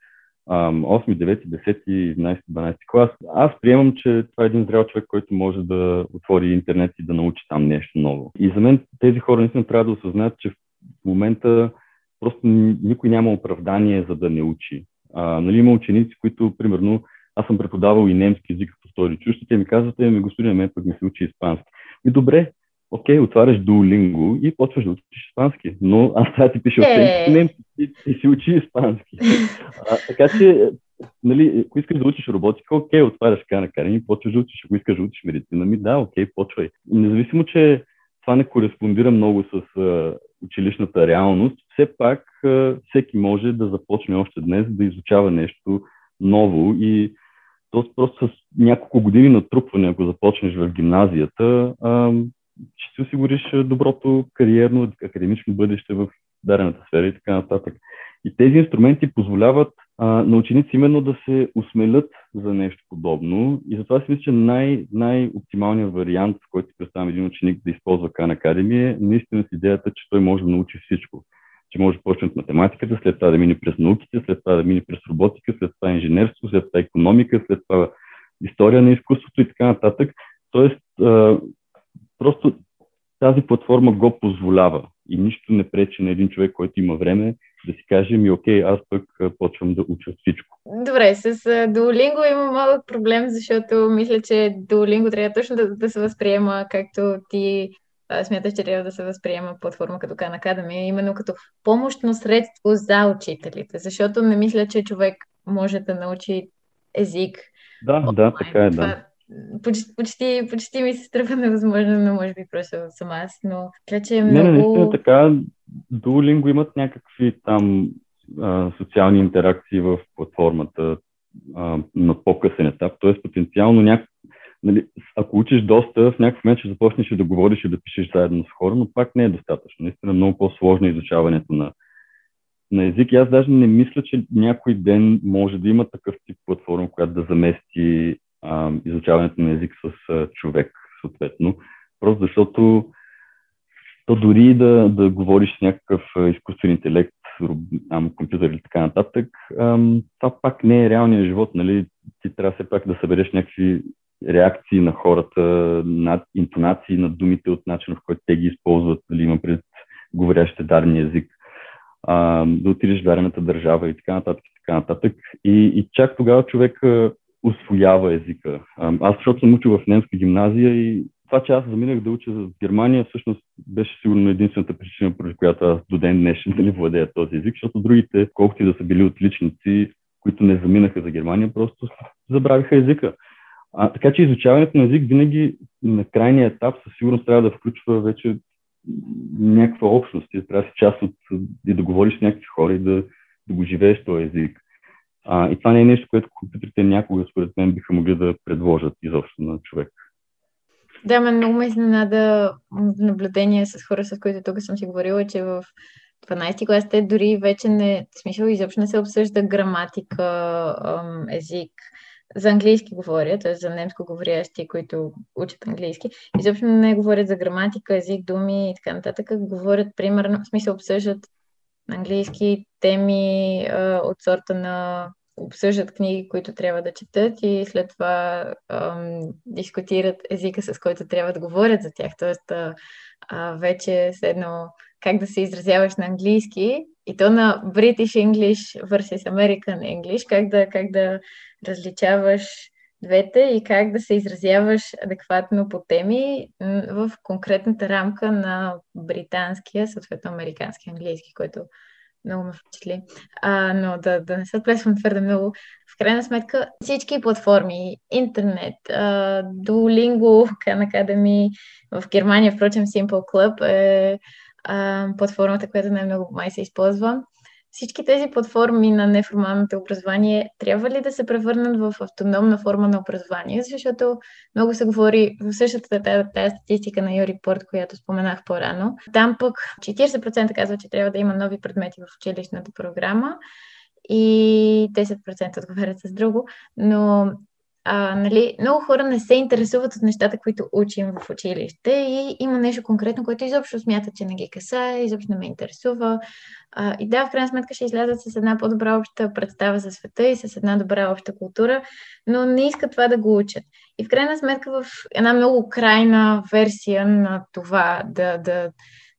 8, 9, 10, 11, 12 клас. Аз приемам, че това е един зрял човек, който може да отвори интернет и да научи там нещо ново. И за мен тези хора наистина трябва да осъзнаят, че в момента просто никой няма оправдание за да не учи. А, нали, има ученици, които, примерно, аз съм преподавал и немски язик като втори чужд те ми казват, ми господин, мен пък ми се учи испански. И добре, окей, отваряш Duolingo и почваш да учиш испански. Но аз трябва да ти пиша оценки немски и, си учи испански. А, така че, нали, ако искаш да учиш роботика, окей, отваряш карен и почваш да учиш. Ако искаш да учиш медицина, ми да, окей, почвай. Независимо, че това не кореспондира много с а, училищната реалност, все пак а, всеки може да започне още днес да изучава нещо ново и то просто с няколко години натрупване, ако започнеш в гимназията, а, ще си осигуриш доброто кариерно, академично бъдеще в дарената сфера и така нататък. И тези инструменти позволяват а, на ученици именно да се осмелят за нещо подобно. И затова си мисля, че най- най-оптималният вариант, който представям един ученик да използва Khan Academy е наистина с идеята, че той може да научи всичко. Че може да почне от математиката, след това да мине през науките, след това да мине през роботика, след това инженерство, след това економика, след това история на изкуството и така нататък. Тоест, Просто тази платформа го позволява и нищо не пречи на един човек, който има време, да си каже ми, окей, аз пък почвам да уча всичко. Добре, с Duolingo има малък проблем, защото мисля, че Duolingo трябва точно да, да се възприема, както ти смяташ, че трябва да се възприема платформа като Khan Academy, именно като помощно средство за учителите, защото не мисля, че човек може да научи език. Да, онлайн. да, така е, да почти, почти, почти ми се струва невъзможно, но може би просто съм аз, но така че е много... Не, не, наистина така, Duolingo имат някакви там а, социални интеракции в платформата а, на по-късен етап, т.е. потенциално няк... нали, ако учиш доста, в някакъв момент ще започнеш да говориш и да пишеш заедно с хора, но пак не е достатъчно. Наистина много по-сложно е изучаването на, на език. И аз даже не мисля, че някой ден може да има такъв тип платформа, която да замести изучаването на език с а, човек, съответно. Просто защото то дори да, да говориш с някакъв изкуствен интелект, ам, компютър или така нататък, ам, това пак не е реалният живот, нали? Ти трябва все пак да събереш някакви реакции на хората, над интонации на думите от начина, в който те ги използват, дали има пред говорящите даден език, а, да отидеш в дарената държава и така нататък. И, така нататък. И, и чак тогава човек освоява езика. Аз, защото съм учил в немска гимназия и това, че аз заминах да уча в Германия, всъщност беше сигурно единствената причина, поради която аз до ден днешен нали, владея този език, защото другите, колкото и да са били отличници, които не заминаха за Германия, просто забравиха езика. А, така че изучаването на език винаги на крайния етап със сигурност трябва да включва вече някаква общност. Ти трябва да си част от и да говориш с някакви хора и да, да го живееш този език. А, и това не е нещо, което компютрите някога, според мен, биха могли да предложат изобщо на човек. Да, мен много ме изненада наблюдение с хора, с които тук съм си говорила, че в 12 клас те дори вече не, в смисъл изобщо не се обсъжда граматика, език. За английски говоря, т.е. за немско говорящи, които учат английски. Изобщо не говорят за граматика, език, думи и така нататък. Говорят, примерно, в смисъл обсъждат английски теми а, от сорта на обсъждат книги, които трябва да четат и след това ам, дискутират езика, с който трябва да говорят за тях. Тоест, а, а, вече с едно как да се изразяваш на английски и то на British English versus American English, как да, как да различаваш двете и как да се изразяваш адекватно по теми в конкретната рамка на британския, съответно американски английски, който много ме впечатли. А, но да, да не се отплесвам твърде много. В крайна сметка всички платформи, интернет, Duolingo, Khan Academy, в Германия, впрочем, Simple Club е а, платформата, която най-много май се използва. Всички тези платформи на неформалното образование трябва ли да се превърнат в автономна форма на образование? Защото много се говори в същата тази, тази статистика на Юри Порт, която споменах по-рано. Там пък 40% казва, че трябва да има нови предмети в училищната програма и 10% отговарят с друго, но а, нали, много хора не се интересуват от нещата, които учим в училище и има нещо конкретно, което изобщо смятат, че не ги касае, изобщо не ме интересува. А, и да, в крайна сметка ще излязат с една по-добра обща представа за света и с една добра обща култура, но не искат това да го учат. И в крайна сметка в една много крайна версия на това да, да,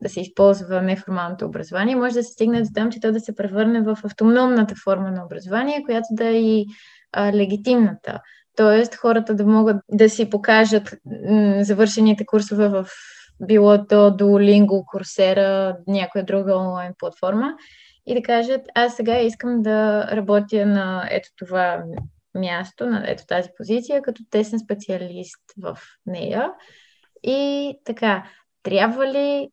да се използва неформалното образование, може да се стигне до там, че то да се превърне в автономната форма на образование, която да е и а, легитимната. Тоест, хората да могат да си покажат м- завършените курсове в било то Duolingo, Coursera, някоя друга онлайн платформа и да кажат, аз сега искам да работя на ето това място, на ето тази позиция, като тесен специалист в нея. И така, трябва ли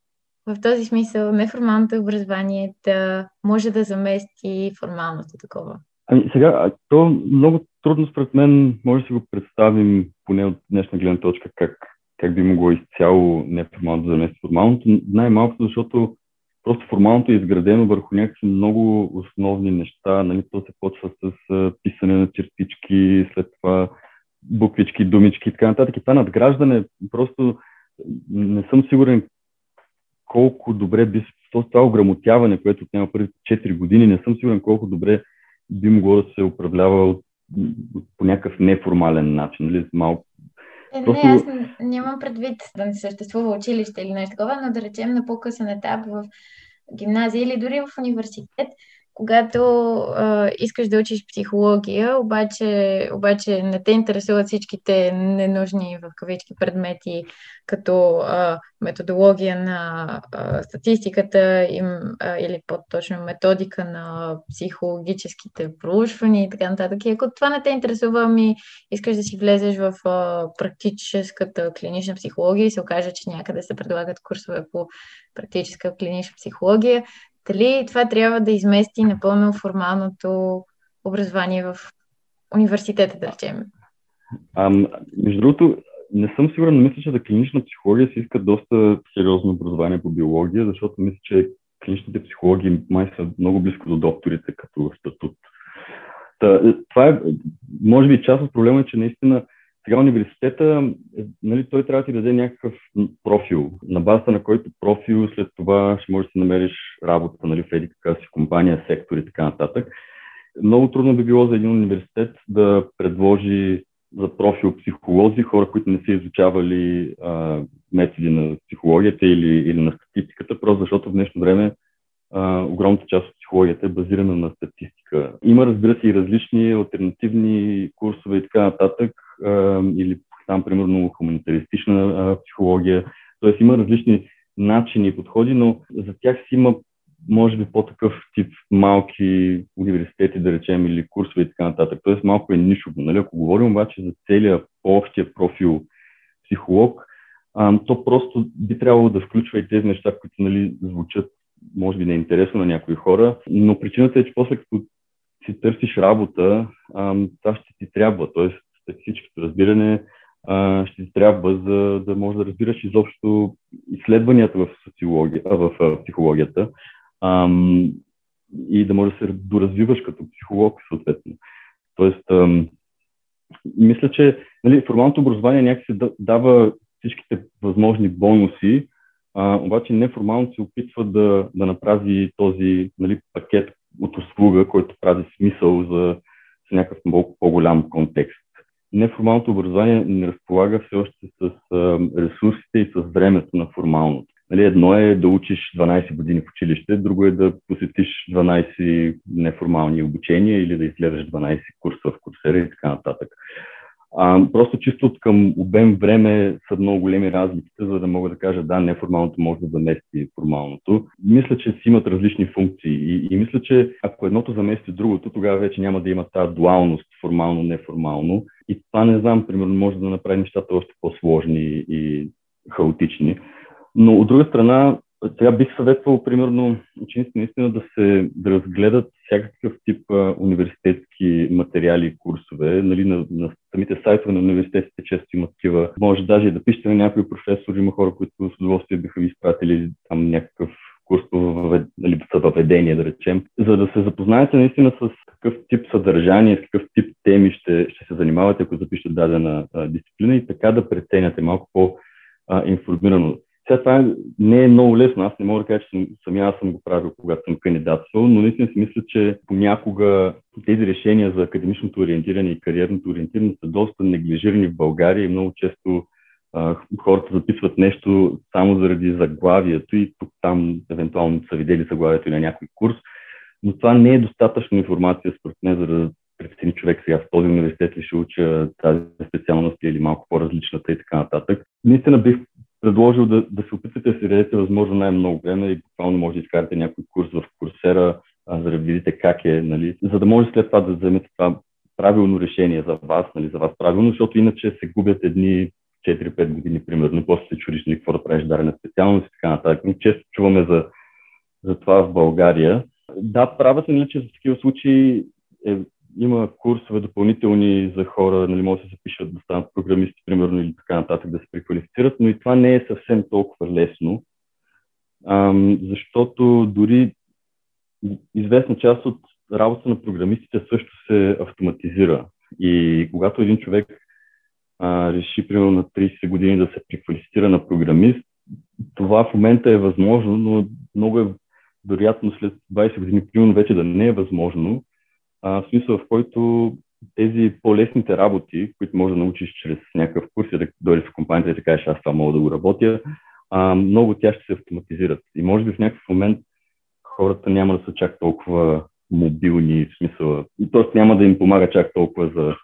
в този смисъл неформалното образование да може да замести формалното такова? Ами сега, то много трудно според мен може да си го представим поне от днешна гледна точка как, как би могло изцяло неформалното да замести формалното. Най-малкото, защото просто формалното е изградено върху някакви много основни неща. Нали? То се почва с писане на чертички, след това буквички, думички и така нататък. И това надграждане просто не съм сигурен колко добре би това ограмотяване, което отнема първите 4 години, не съм сигурен колко добре би могло да се управлява от, по някакъв неформален начин. Нали? Малко е, Просто... Не, аз нямам предвид да не съществува училище или нещо такова, но да речем на по-късен етап в гимназия или дори в университет, когато а, искаш да учиш психология, обаче, обаче не те интересуват всичките ненужни в кавички предмети, като а, методология на а, статистиката им, а, или по-точно методика на психологическите проучвания и така нататък. И ако това не те интересува, ми искаш да си влезеш в а, практическата клинична психология и се окаже, че някъде се предлагат курсове по практическа клинична психология, дали това трябва да измести напълно формалното образование в университета, да речем? Между другото, не съм сигурен, но мисля, че за клинична психология се иска доста сериозно образование по биология, защото мисля, че клиничните психологи май са много близко до докторите като статут. Та, това е, може би, част от проблема е, че наистина сега университета, нали, той трябва да ти даде някакъв профил, на базата на който профил след това ще можеш да си намериш работа нали, в еди каква си компания, сектор и така нататък. Много трудно би било за един университет да предложи за профил психолози, хора, които не са изучавали а, методи на психологията или, или на статистиката, просто защото в днешно време а, огромната част от психологията е базирана на статистика. Има, разбира се, и различни альтернативни курсове и така нататък, а, или там, примерно, хуманитаристична а, психология. Тоест има различни начини и подходи, но за тях си има може би по-такъв тип малки университети, да речем, или курсове и така нататък. Тоест малко е нишово. Нали? Ако говорим обаче за целия по-общия профил психолог, а, то просто би трябвало да включва и тези неща, които нали, звучат, може би, неинтересно на някои хора, но причината е, че после като си търсиш работа, това ще ти трябва. Тоест, статистическото разбиране, ще ти трябва, за да можеш да разбираш изобщо изследванията в, социология, в психологията и да можеш да се доразвиваш като психолог, съответно. Тоест, мисля, че нали, формалното образование някакси дава всичките възможни бонуси, а, обаче неформално се опитва да, да направи този нали, пакет от услуга, който прави смисъл за, за някакъв много по-голям контекст. Неформалното образование не разполага все още с а, ресурсите и с времето на формалното. Нали, едно е да учиш 12 години в училище, друго е да посетиш 12 неформални обучения или да изгледаш 12 курса в курсера и така нататък. А, просто чисто от към обем време са много големи разликите, за да мога да кажа да, неформалното може да замести формалното. Мисля, че си имат различни функции и, и мисля, че ако едното замести другото, тогава вече няма да има тази дуалност формално-неформално. И това не знам, примерно, може да направи нещата още по-сложни и хаотични. Но от друга страна, сега бих съветвал, примерно, учениците наистина да се да разгледат всякакъв тип а, университетски материали и курсове. Нали, на, на самите сайтове на университетите често има такива. Може даже и да пишете на някои професори, има хора, които с удоволствие биха ви изпратили там някакъв курс по нали, въведение, да речем, за да се запознаете наистина с какъв тип съдържание, с какъв тип теми ще, ще се занимавате, ако запишете дадена а, дисциплина и така да преценяте малко по-информирано. Сега това не е много лесно. Аз не мога да кажа, че съм, самия аз съм го правил, когато съм кандидатствал, но наистина си мисля, че понякога тези решения за академичното ориентиране и кариерното ориентиране са доста неглижирани в България и много често а, хората записват нещо само заради заглавието и тук там евентуално са видели заглавието на някой курс, но това не е достатъчно информация според мен, за да прецени човек сега в този университет ли ще уча тази специалност или малко по-различната и така нататък. Наистина бих предложил да, да се опитате да си дадете възможно най-много време и буквално може да изкарате някой курс в курсера, за да видите как е, нали, за да може след това да вземете това правилно решение за вас, нали, за вас правилно, защото иначе се губят едни 4-5 години, примерно, после се чудиш нали, какво да правиш дарена специалност и така нататък. Често чуваме за, за това в България. Да, правят нали, че за такива случаи е има курсове допълнителни за хора, нали, могат да се запишат да станат програмисти, примерно, или така нататък, да се преквалифицират, но и това не е съвсем толкова лесно, ам, защото дори известна част от работата на програмистите също се автоматизира. И когато един човек а, реши, примерно, на 30 години да се преквалифицира на програмист, това в момента е възможно, но много е вероятно след 20 години, примерно, вече да не е възможно, а, в смисъл в който тези по-лесните работи, които можеш да научиш чрез някакъв курс и да дойдеш в компанията и да кажеш, аз това мога да го работя, а, много тя ще се автоматизират. И може би в някакъв момент хората няма да са чак толкова мобилни, в смисъл, т.е. няма да им помага чак толкова за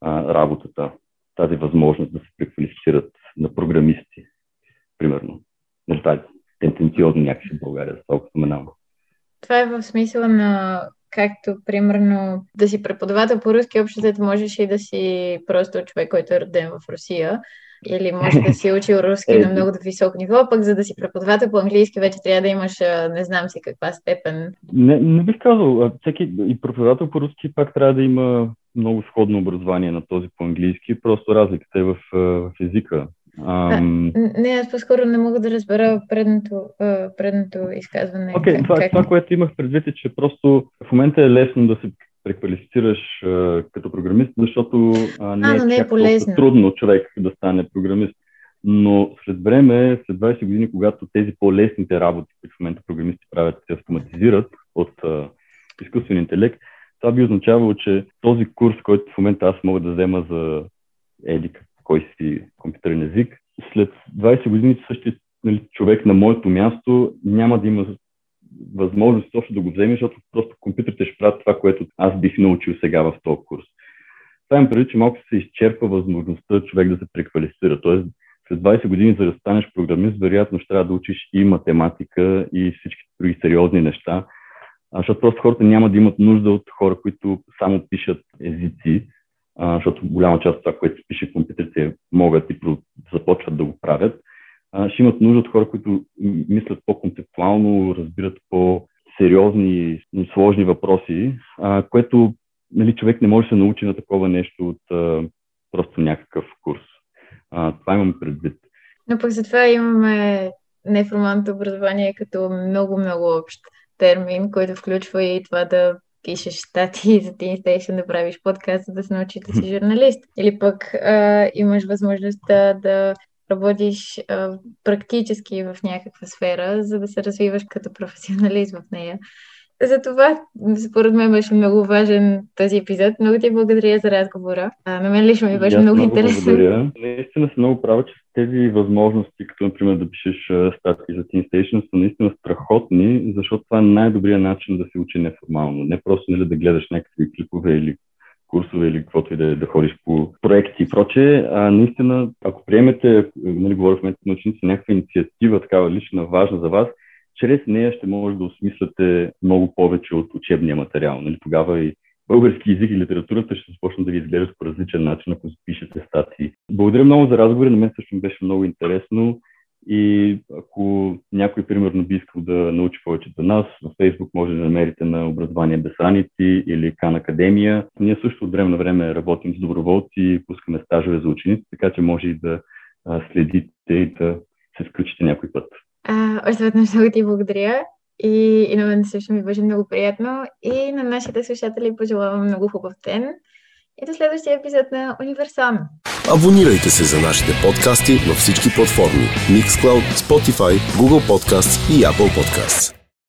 а, работата, тази възможност да се преквалифицират на програмисти, примерно. Нали, тази тенденциозно някакси в България, за толкова споменавам. Това е в смисъла на както примерно да си преподавател по руски, общо можеш и да си просто човек, който е роден в Русия. Или може да си учил руски е, на много високо ниво, пък за да си преподавател по английски вече трябва да имаш не знам си каква степен. Не, не бих казал. Всеки и преподавател по руски пак трябва да има много сходно образование на този по английски, просто разликата е в, в езика. Ам... А, не, аз по-скоро не мога да разбера предното, предното изказване. Окей, okay, това, как... това, което имах предвид е, че просто в момента е лесно да се преквалифицираш а, като програмист, защото а, не, а, е, не е полезно. трудно човек да стане програмист. Но след време, след 20 години, когато тези по-лесните работи, които в момента програмисти правят, се автоматизират от а, изкуствен интелект, това би означавало, че този курс, който в момента аз мога да взема за еди кой си компютърен език, след 20 години същия нали, човек на моето място няма да има възможност точно да го вземе, защото просто компютрите ще правят това, което аз бих научил сега в този курс. Това им преди, че малко се изчерпва възможността човек да се преквалифицира. Тоест, след 20 години, за да станеш програмист, вероятно ще трябва да учиш и математика, и всички други сериозни неща, защото просто хората няма да имат нужда от хора, които само пишат езици, а, защото голяма част от това, което пише компютрите, могат и започват да го правят. А, ще имат нужда от хора, които мислят по-концептуално, разбират по-сериозни сложни въпроси, а, което нали, човек не може да се научи на такова нещо от а, просто някакъв курс. имам предвид. Но пък затова имаме неформалното образование като много-много общ термин, който включва и това да пишеш статии за Teen Station, да правиш подкаст, за да се научиш да си журналист. Или пък а, имаш възможността да работиш а, практически в някаква сфера, за да се развиваш като професионалист в нея. Затова, според мен, беше много важен този епизод. Много ти благодаря за разговора. А, на мен лично ми беше много, много интересно. Благодаря. Наистина съм много права, че тези възможности, като например да пишеш статии за Teen Station, са наистина страхотни, защото това е най-добрият начин да се учи неформално. Не просто нали, да гледаш някакви клипове или курсове или каквото и да, е, да ходиш по проекти и прочее. А, наистина, ако приемете, нали, говоря в момента на ученици, някаква инициатива, такава лична, важна за вас, чрез нея ще може да осмисляте много повече от учебния материал. Нали? Тогава и български язик и литературата ще започнат да ви изглеждат по различен начин, ако пишете статии. Благодаря много за разговори, на мен също ми беше много интересно. И ако някой, примерно, би искал да научи повече за нас, в Facebook може да намерите на образование без раници или Кан Академия. Ние също от време на време работим с доброволци, пускаме стажове за ученици, така че може и да следите и да се включите някой път. А, още веднъж много ти благодаря. И, и на мен също ми беше много приятно. И на нашите слушатели пожелавам много хубав ден. И до следващия епизод на Универсално. Абонирайте се за нашите подкасти във всички платформи Mixcloud, Spotify, Google Podcasts и Apple Podcasts.